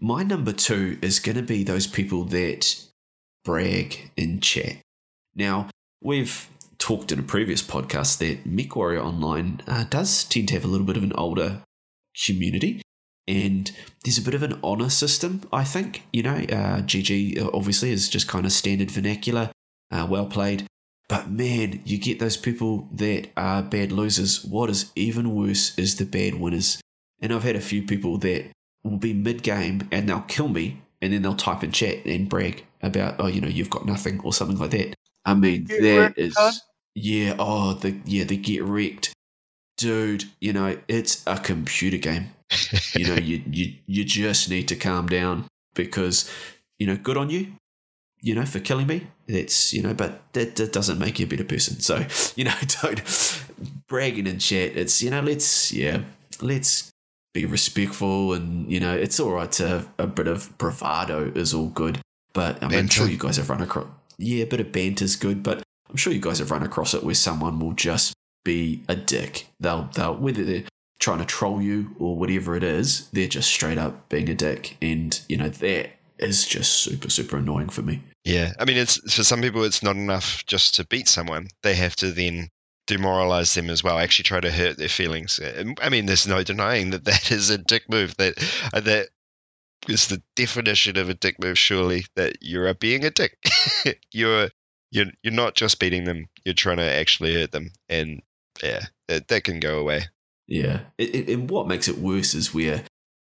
my number two is going to be those people that brag in chat. Now, we've talked in a previous podcast that MechWarrior Online uh, does tend to have a little bit of an older community. And there's a bit of an honor system, I think. You know, uh, GG uh, obviously is just kind of standard vernacular, uh, well played. But man, you get those people that are bad losers. What is even worse is the bad winners. And I've had a few people that will be mid game and they'll kill me and then they'll type in chat and brag about, oh, you know, you've got nothing or something like that. I mean, get that wrecked, is, huh? yeah, oh, the yeah, the get wrecked, dude. You know, it's a computer game. you know, you you you just need to calm down because you know, good on you you know, for killing me. It's, you know, but that, that doesn't make you a better person. So, you know, don't bragging in chat. It's, you know, let's, yeah, let's be respectful and, you know, it's all right to have a bit of bravado is all good. But I mean, I'm sure you guys have run across, yeah, a bit of banter is good, but I'm sure you guys have run across it where someone will just be a dick. They'll, they'll, whether they're trying to troll you or whatever it is, they're just straight up being a dick. And, you know, that is just super, super annoying for me. Yeah, I mean, it's for some people, it's not enough just to beat someone. They have to then demoralize them as well. Actually, try to hurt their feelings. I mean, there's no denying that that is a dick move. That that is the definition of a dick move. Surely that you're being a dick. you're you're you're not just beating them. You're trying to actually hurt them, and yeah, that that can go away. Yeah, it, it, and what makes it worse is where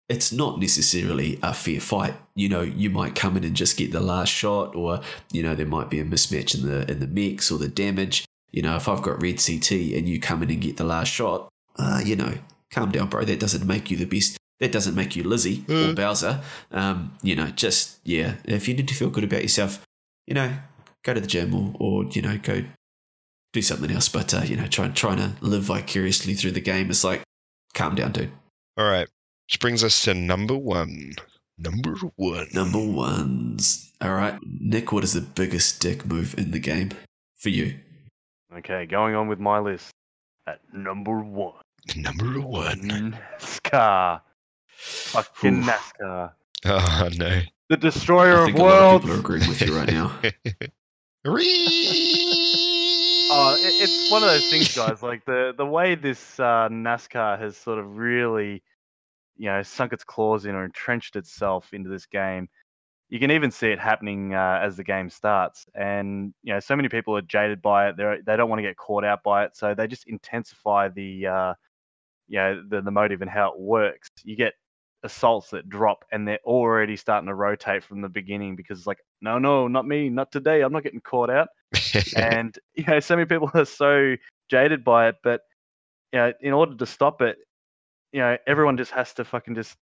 it's not necessarily a fair fight. You know, you might come in and just get the last shot, or you know, there might be a mismatch in the in the mix or the damage. You know, if I've got red CT and you come in and get the last shot, uh, you know, calm down, bro. That doesn't make you the best. That doesn't make you Lizzie mm. or Bowser. Um, you know, just yeah. If you need to feel good about yourself, you know, go to the gym or or you know, go do something else. But uh, you know, trying trying to live vicariously through the game is like, calm down, dude. All right. Which brings us to number one. Number one. Number ones. All right. Nick, what is the biggest dick move in the game for you? Okay, going on with my list. At number one. Number one. NASCAR. Fucking Oof. NASCAR. Oh, no. The destroyer of worlds. people are agreeing with you right now. Oh, it, it's one of those things, guys. Like the the way this uh, NASCAR has sort of really, you know, sunk its claws in or entrenched itself into this game. You can even see it happening uh, as the game starts, and you know, so many people are jaded by it. They they don't want to get caught out by it, so they just intensify the, uh, you know, the the motive and how it works. You get assaults that drop, and they're already starting to rotate from the beginning because it's like, no, no, not me, not today. I'm not getting caught out and you know, so many people are so jaded by it. But you know, in order to stop it, you know, everyone just has to fucking just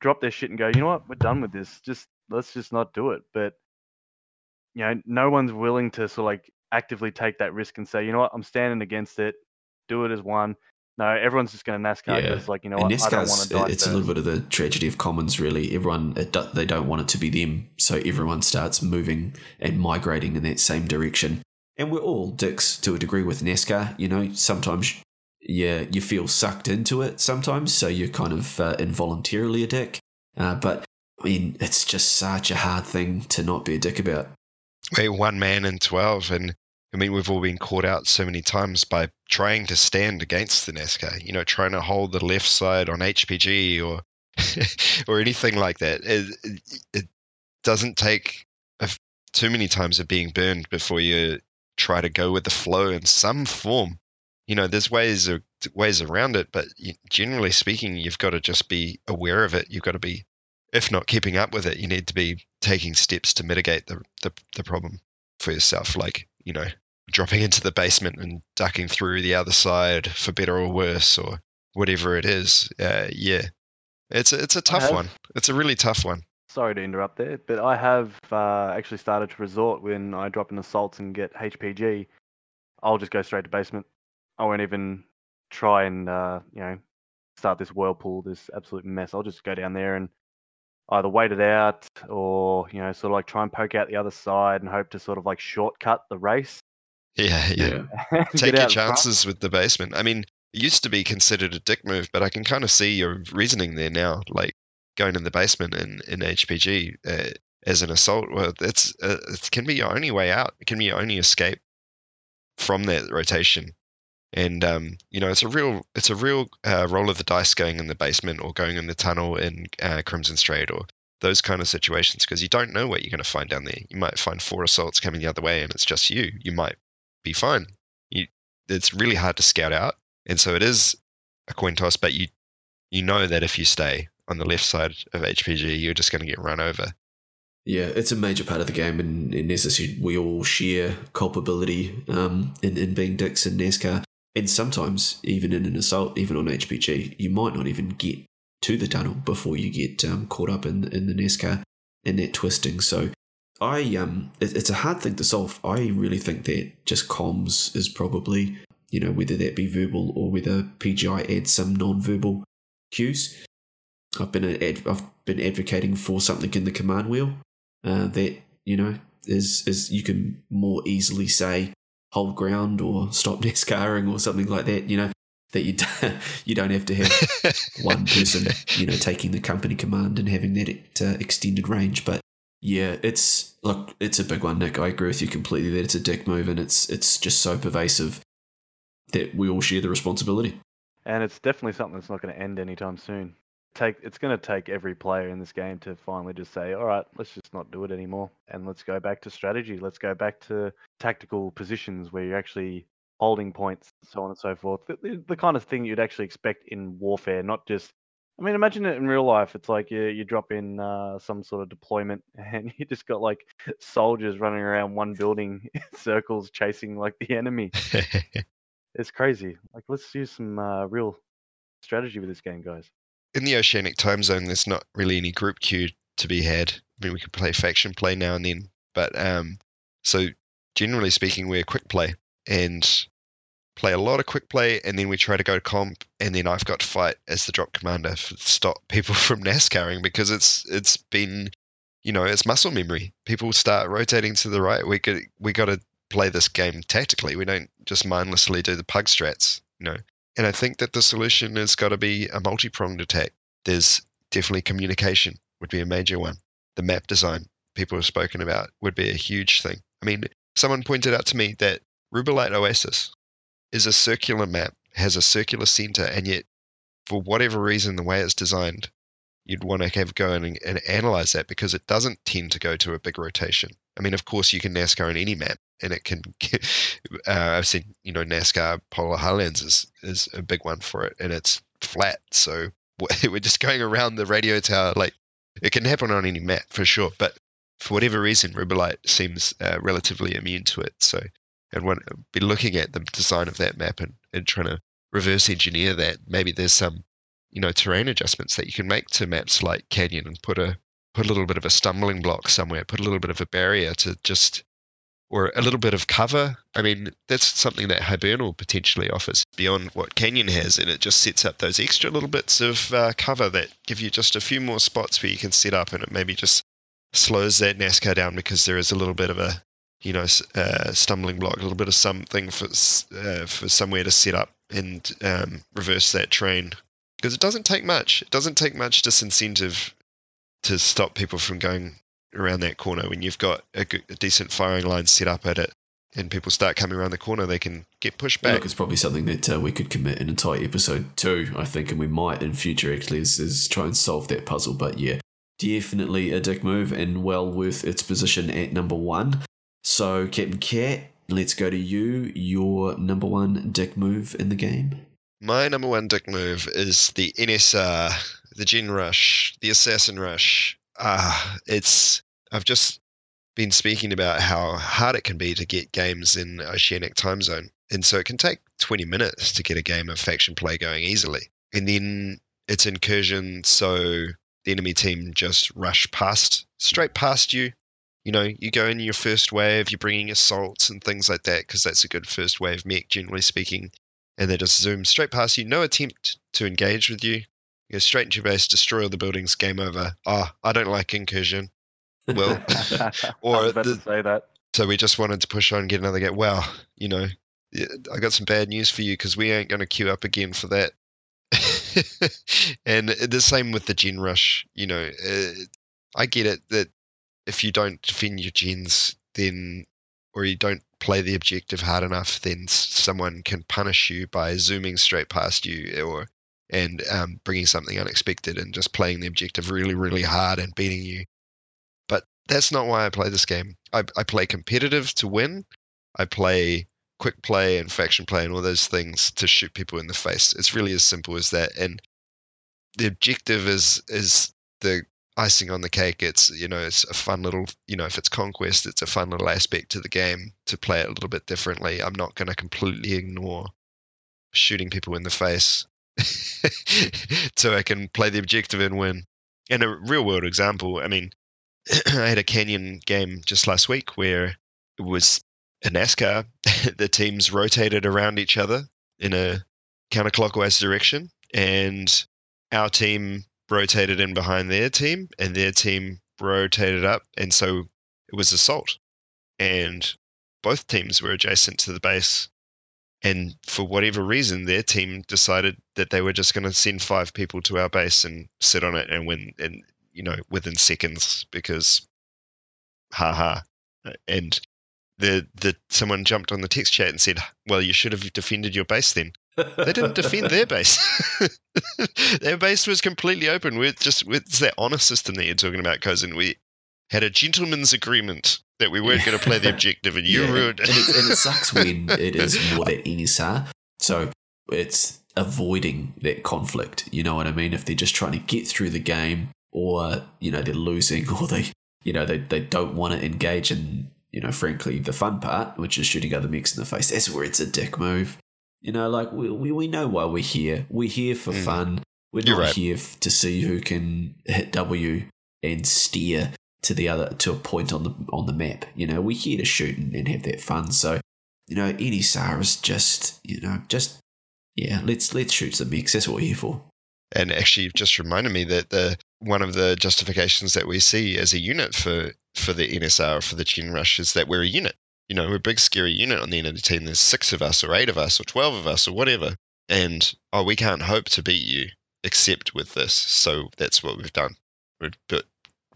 drop their shit and go. You know what? We're done with this. Just let's just not do it. But you know, no one's willing to sort of like actively take that risk and say, you know what, I'm standing against it. Do it as one. No, everyone's just going to NASCAR Yeah. like, you know and what, I don't want to die. it's a little bit of the tragedy of commons, really. Everyone it, do- they don't want it to be them, so everyone starts moving and migrating in that same direction. And we're all dicks to a degree with NASCAR. You know, sometimes yeah, you feel sucked into it sometimes, so you're kind of uh, involuntarily a dick. Uh, but I mean, it's just such a hard thing to not be a dick about. We're one man in 12. And I mean, we've all been caught out so many times by trying to stand against the NASCAR, you know, trying to hold the left side on HPG or or anything like that. It, it, doesn't take a too many times of being burned before you try to go with the flow in some form. You know, there's ways of, ways around it, but generally speaking, you've got to just be aware of it. You've got to be, if not keeping up with it, you need to be taking steps to mitigate the, the, the problem for yourself. Like, you know, dropping into the basement and ducking through the other side for better or worse or whatever it is. Uh, yeah, it's a, it's a tough have- one. It's a really tough one. Sorry to interrupt there, but I have uh, actually started to resort when I drop in assaults and get HPG. I'll just go straight to basement. I won't even try and uh, you know start this whirlpool, this absolute mess. I'll just go down there and either wait it out or you know sort of like try and poke out the other side and hope to sort of like shortcut the race. Yeah, yeah. and Take get your out front. chances with the basement. I mean, it used to be considered a dick move, but I can kind of see your reasoning there now. Like going in the basement in, in HPG uh, as an assault, well, that's uh, it can be your only way out. It can be your only escape from that rotation. And um, you know, it's a real, it's a real uh, roll of the dice going in the basement or going in the tunnel in uh, Crimson Strait or those kind of situations because you don't know what you're going to find down there. You might find four assaults coming the other way, and it's just you. You might be fine. You, it's really hard to scout out, and so it is a coin toss. But you, you know that if you stay on the left side of HPG, you're just going to get run over. Yeah, it's a major part of the game, and, and as I said, we all share culpability um, in, in being dicks in NASCAR. And sometimes, even in an assault, even on HPG, you might not even get to the tunnel before you get um, caught up in, in the NASCAR and that twisting. So, I um, it, it's a hard thing to solve. I really think that just comms is probably, you know, whether that be verbal or whether PGI adds some non-verbal cues. I've been ad, I've been advocating for something in the command wheel uh, that you know is is you can more easily say hold ground or stop NASCARing or something like that. You know that you d- you don't have to have one person you know taking the company command and having that uh, extended range. But yeah, it's look, it's a big one, Nick. I agree with you completely that it's a dick move and it's it's just so pervasive that we all share the responsibility. and it's definitely something that's not going to end anytime soon. Take it's going to take every player in this game to finally just say, all right, let's just not do it anymore, and let's go back to strategy. Let's go back to tactical positions where you're actually holding points, so on and so forth. The, the, the kind of thing you'd actually expect in warfare, not just. I mean, imagine it in real life. It's like you you drop in uh, some sort of deployment, and you just got like soldiers running around one building in circles, chasing like the enemy. It's crazy. Like, let's use some uh, real strategy with this game, guys. In the oceanic time zone, there's not really any group queue to be had. I mean, we could play faction play now and then, but um, so generally speaking, we're quick play and play a lot of quick play, and then we try to go to comp, and then I've got to fight as the drop commander to stop people from NASCARing because it's it's been, you know, it's muscle memory. People start rotating to the right. We could we got to play this game tactically. We don't just mindlessly do the pug strats, you know. And I think that the solution has got to be a multi pronged attack. There's definitely communication would be a major one. The map design people have spoken about would be a huge thing. I mean, someone pointed out to me that Rubellite Oasis is a circular map, has a circular center, and yet, for whatever reason, the way it's designed, you'd want to have go in and, and analyze that because it doesn't tend to go to a big rotation. I mean, of course, you can NASCAR on any map, and it can. uh, I've seen, you know, NASCAR Polar Highlands is is a big one for it, and it's flat, so we're just going around the radio tower. Like it can happen on any map for sure, but for whatever reason, Rubellite seems uh, relatively immune to it. So, and want be looking at the design of that map and, and trying to reverse engineer that. Maybe there's some, you know, terrain adjustments that you can make to maps like Canyon and put a put a little bit of a stumbling block somewhere, put a little bit of a barrier to just or a little bit of cover. I mean, that's something that Hibernal potentially offers beyond what Canyon has, and it just sets up those extra little bits of uh, cover that give you just a few more spots where you can set up, and it maybe just slows that NASCAR down because there is a little bit of a, you know, uh, stumbling block, a little bit of something for uh, for somewhere to set up and um, reverse that train. Because it doesn't take much. It doesn't take much disincentive to stop people from going around that corner when you've got a, good, a decent firing line set up at it and people start coming around the corner, they can get pushed back. Look, it's probably something that uh, we could commit an entire episode to, I think, and we might in future actually is, is try and solve that puzzle. But yeah, definitely a dick move and well worth its position at number one. So, Captain Cat, let's go to you. Your number one dick move in the game. My number one dick move is the NSR, the Gen Rush, the Assassin Rush. Ah, it's I've just been speaking about how hard it can be to get games in Oceanic time zone. And so it can take 20 minutes to get a game of faction play going easily. And then it's incursion, so the enemy team just rush past, straight past you. You know, you go in your first wave, you're bringing assaults and things like that, because that's a good first wave mech, generally speaking. And they just zoom straight past you, no attempt to engage with you. You go straight into your base, destroy all the buildings, game over. Ah, oh, I don't like incursion. Well, or I was about the, say that. So we just wanted to push on and get another game. Well, you know, I got some bad news for you because we ain't going to queue up again for that. and the same with the gen rush. You know, uh, I get it that if you don't defend your gens, then or you don't play the objective hard enough, then someone can punish you by zooming straight past you or and um, bringing something unexpected and just playing the objective really, really hard and beating you But that's not why I play this game. I, I play competitive to win. I play quick play and faction play and all those things to shoot people in the face. It's really as simple as that. And the objective is is the icing on the cake. It's you know it's a fun little you know if it's conquest, it's a fun little aspect to the game to play it a little bit differently. I'm not going to completely ignore shooting people in the face so I can play the objective and win. And a real world example, I mean, I had a Canyon game just last week where it was a NASCAR. the teams rotated around each other in a counterclockwise direction, and our team rotated in behind their team, and their team rotated up, and so it was assault. And both teams were adjacent to the base. And for whatever reason, their team decided that they were just going to send five people to our base and sit on it and win. And you know, within seconds because, haha. And the the someone jumped on the text chat and said, "Well, you should have defended your base then." they didn't defend their base. their base was completely open. With just with that honor system that you're talking about, cousin. We had a gentleman's agreement that we weren't going to play the objective, and you yeah, ruined it. And it, and it sucks when it is more that NSR. So it's avoiding that conflict. You know what I mean? If they're just trying to get through the game, or you know they're losing or they you know they, they don't want to engage in you know frankly the fun part which is shooting other mechs in the face that's where it's a dick move you know like we, we, we know why we're here we're here for mm. fun we're You're not right. here to see who can hit w and steer to the other to a point on the on the map you know we're here to shoot and, and have that fun so you know any is just you know just yeah let's let's shoot some mechs that's what we're here for and actually just reminded me that the one of the justifications that we see as a unit for for the NSR for the Gen Rush is that we're a unit. You know, we're a big scary unit on the end of the team. There's six of us, or eight of us, or twelve of us, or whatever. And oh, we can't hope to beat you except with this. So that's what we've done. We've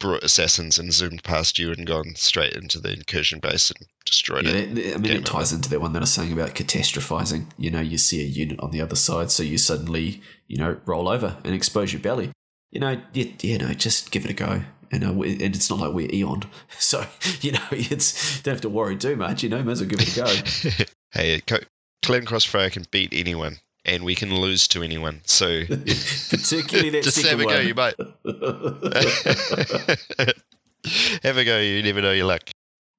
brought assassins and zoomed past you and gone straight into the incursion base and destroyed Yeah, it. I mean, Game it ties into that one that I was saying about catastrophizing. You know, you see a unit on the other side, so you suddenly, you know, roll over and expose your belly. You know, you, you know, just give it a go. And, uh, and it's not like we're Eon, so you know, it's don't have to worry too much. You know, may as well give it a go. hey, Co- Clan Crossfire can beat anyone, and we can lose to anyone. So Particularly that just have a go. one. You might have a go. You never know your luck.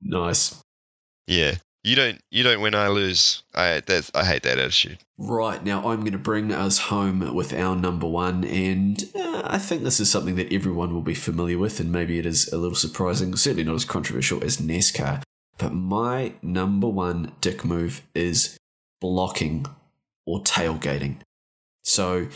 nice. Yeah, you don't. You don't win. I lose. I that's. I hate that attitude. Right, now I'm going to bring us home with our number one, and uh, I think this is something that everyone will be familiar with, and maybe it is a little surprising, certainly not as controversial as NASCAR. But my number one dick move is blocking or tailgating. So,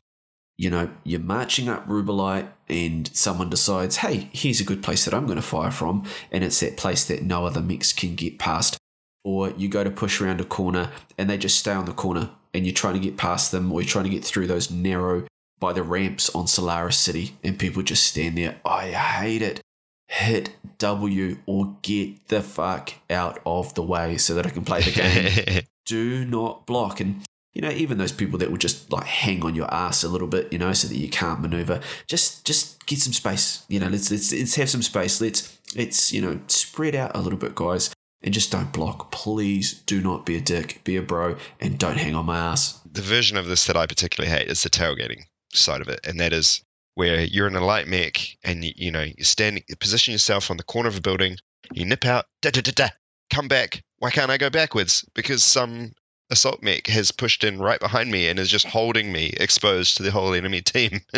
you know, you're marching up Rubellite, and someone decides, hey, here's a good place that I'm going to fire from, and it's that place that no other mix can get past or you go to push around a corner and they just stay on the corner and you're trying to get past them or you're trying to get through those narrow by the ramps on Solaris City and people just stand there. I hate it. Hit W or get the fuck out of the way so that I can play the game. Do not block. And, you know, even those people that will just like hang on your ass a little bit, you know, so that you can't maneuver, just just get some space. You know, let's let's, let's have some space. Let's let's, you know, spread out a little bit, guys and just don't block. Please do not be a dick, be a bro, and don't hang on my ass. the version of this that I particularly hate is the tailgating side of it, and that is where you're in a light mech and you, you know you stand, you position yourself on the corner of a building, you nip out, da da da da, come back. Why can't I go backwards? Because some assault mech has pushed in right behind me and is just holding me exposed to the whole enemy team.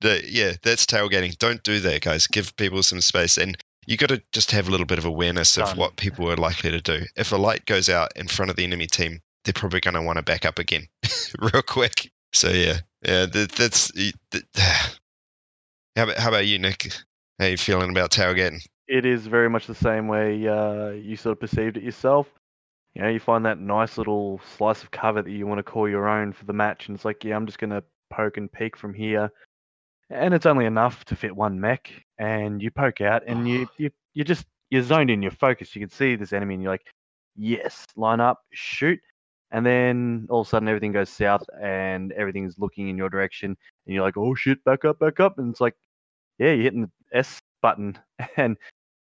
the, yeah, that's tailgating. Don't do that, guys. Give people some space and. You got to just have a little bit of awareness of what people are likely to do. If a light goes out in front of the enemy team, they're probably going to want to back up again real quick. So yeah, yeah, that, that's. That, how about how about you, Nick? How you feeling about tailgating? it is very much the same way uh, you sort of perceived it yourself. You know, you find that nice little slice of cover that you want to call your own for the match, and it's like, yeah, I'm just gonna poke and peek from here, and it's only enough to fit one mech, and you poke out, and you you you just you're zoned in, you're focused. You can see this enemy, and you're like, yes, line up, shoot, and then all of a sudden everything goes south, and everything's looking in your direction, and you're like, oh shit, back up, back up, and it's like, yeah, you're hitting the S button, and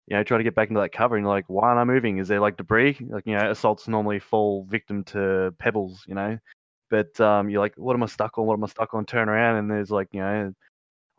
you know, try to get back into that cover and like, why aren't I moving? Is there like debris? Like, you know, assaults normally fall victim to pebbles, you know. But um, you're like, what am I stuck on? What am I stuck on? Turn around and there's like, you know,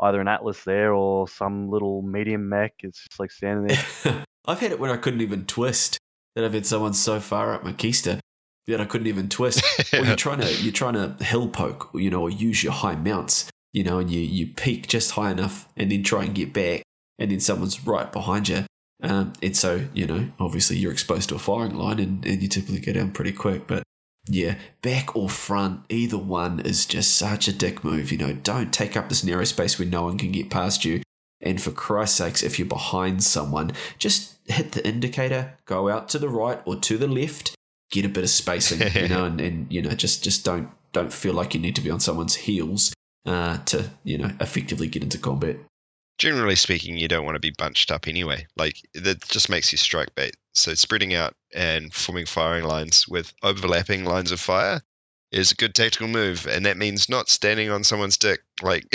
either an Atlas there or some little medium mech. It's just like standing there. I've had it when I couldn't even twist. That I've had someone so far up my keister that I couldn't even twist. or you're trying to you're trying to hill poke, you know, or use your high mounts, you know, and you you peak just high enough and then try and get back, and then someone's right behind you. Um, and so you know, obviously you're exposed to a firing line, and, and you typically go down pretty quick. But yeah, back or front, either one is just such a dick move. You know, don't take up this narrow space where no one can get past you. And for Christ's sakes, if you're behind someone, just hit the indicator, go out to the right or to the left, get a bit of spacing, you know, and, and you know, just just don't don't feel like you need to be on someone's heels uh, to you know effectively get into combat. Generally speaking, you don't want to be bunched up anyway. Like that just makes you strike bait. So spreading out and forming firing lines with overlapping lines of fire is a good tactical move, and that means not standing on someone's dick. Like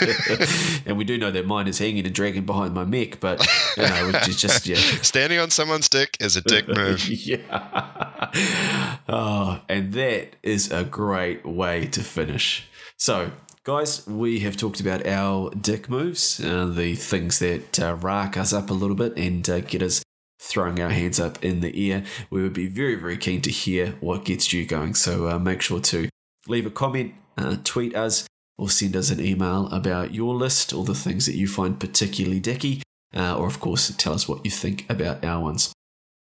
and we do know that mine is hanging and dragging behind my mech, but you know, which is just yeah. standing on someone's dick is a dick move. yeah. Oh, and that is a great way to finish. So, guys, we have talked about our dick moves, uh, the things that uh, rack us up a little bit and uh, get us throwing our hands up in the air. We would be very, very keen to hear what gets you going. So, uh, make sure to leave a comment, uh, tweet us, or send us an email about your list, or the things that you find particularly dicky, uh, or of course, tell us what you think about our ones.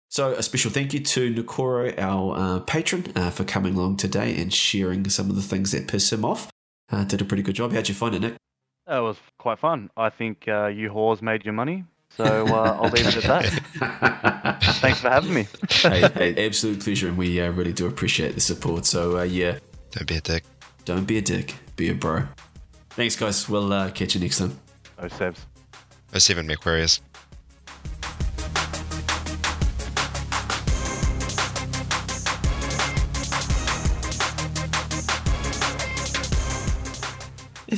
So, a special thank you to Nakoro, our patron, for coming along today and sharing some of the things that piss him off. Uh, did a pretty good job. How'd you find it, Nick? That was quite fun. I think uh, you whores made your money. So uh, I'll leave it at that. Thanks for having me. hey, hey, absolute pleasure, and we uh, really do appreciate the support. So, uh, yeah, Don't be a dick. don't be a dick, be a bro. Thanks, guys. We'll uh, catch you next time. Oh, Sebs. 07 Mech Warriors.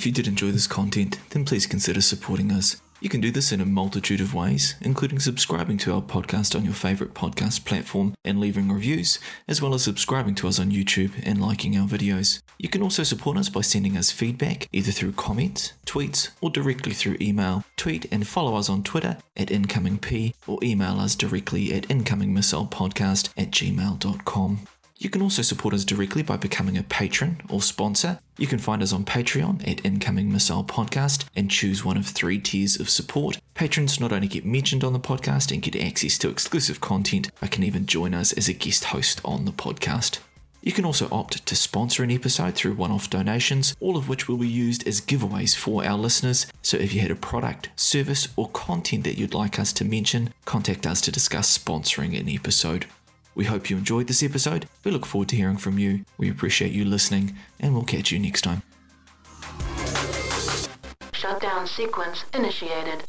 If you did enjoy this content, then please consider supporting us. You can do this in a multitude of ways, including subscribing to our podcast on your favourite podcast platform and leaving reviews, as well as subscribing to us on YouTube and liking our videos. You can also support us by sending us feedback either through comments, tweets, or directly through email. Tweet and follow us on Twitter at IncomingP or email us directly at incomingmissilepodcast at gmail.com. You can also support us directly by becoming a patron or sponsor. You can find us on Patreon at Incoming Missile Podcast and choose one of three tiers of support. Patrons not only get mentioned on the podcast and get access to exclusive content, but can even join us as a guest host on the podcast. You can also opt to sponsor an episode through one off donations, all of which will be used as giveaways for our listeners. So if you had a product, service, or content that you'd like us to mention, contact us to discuss sponsoring an episode. We hope you enjoyed this episode. We look forward to hearing from you. We appreciate you listening, and we'll catch you next time. Shutdown sequence initiated.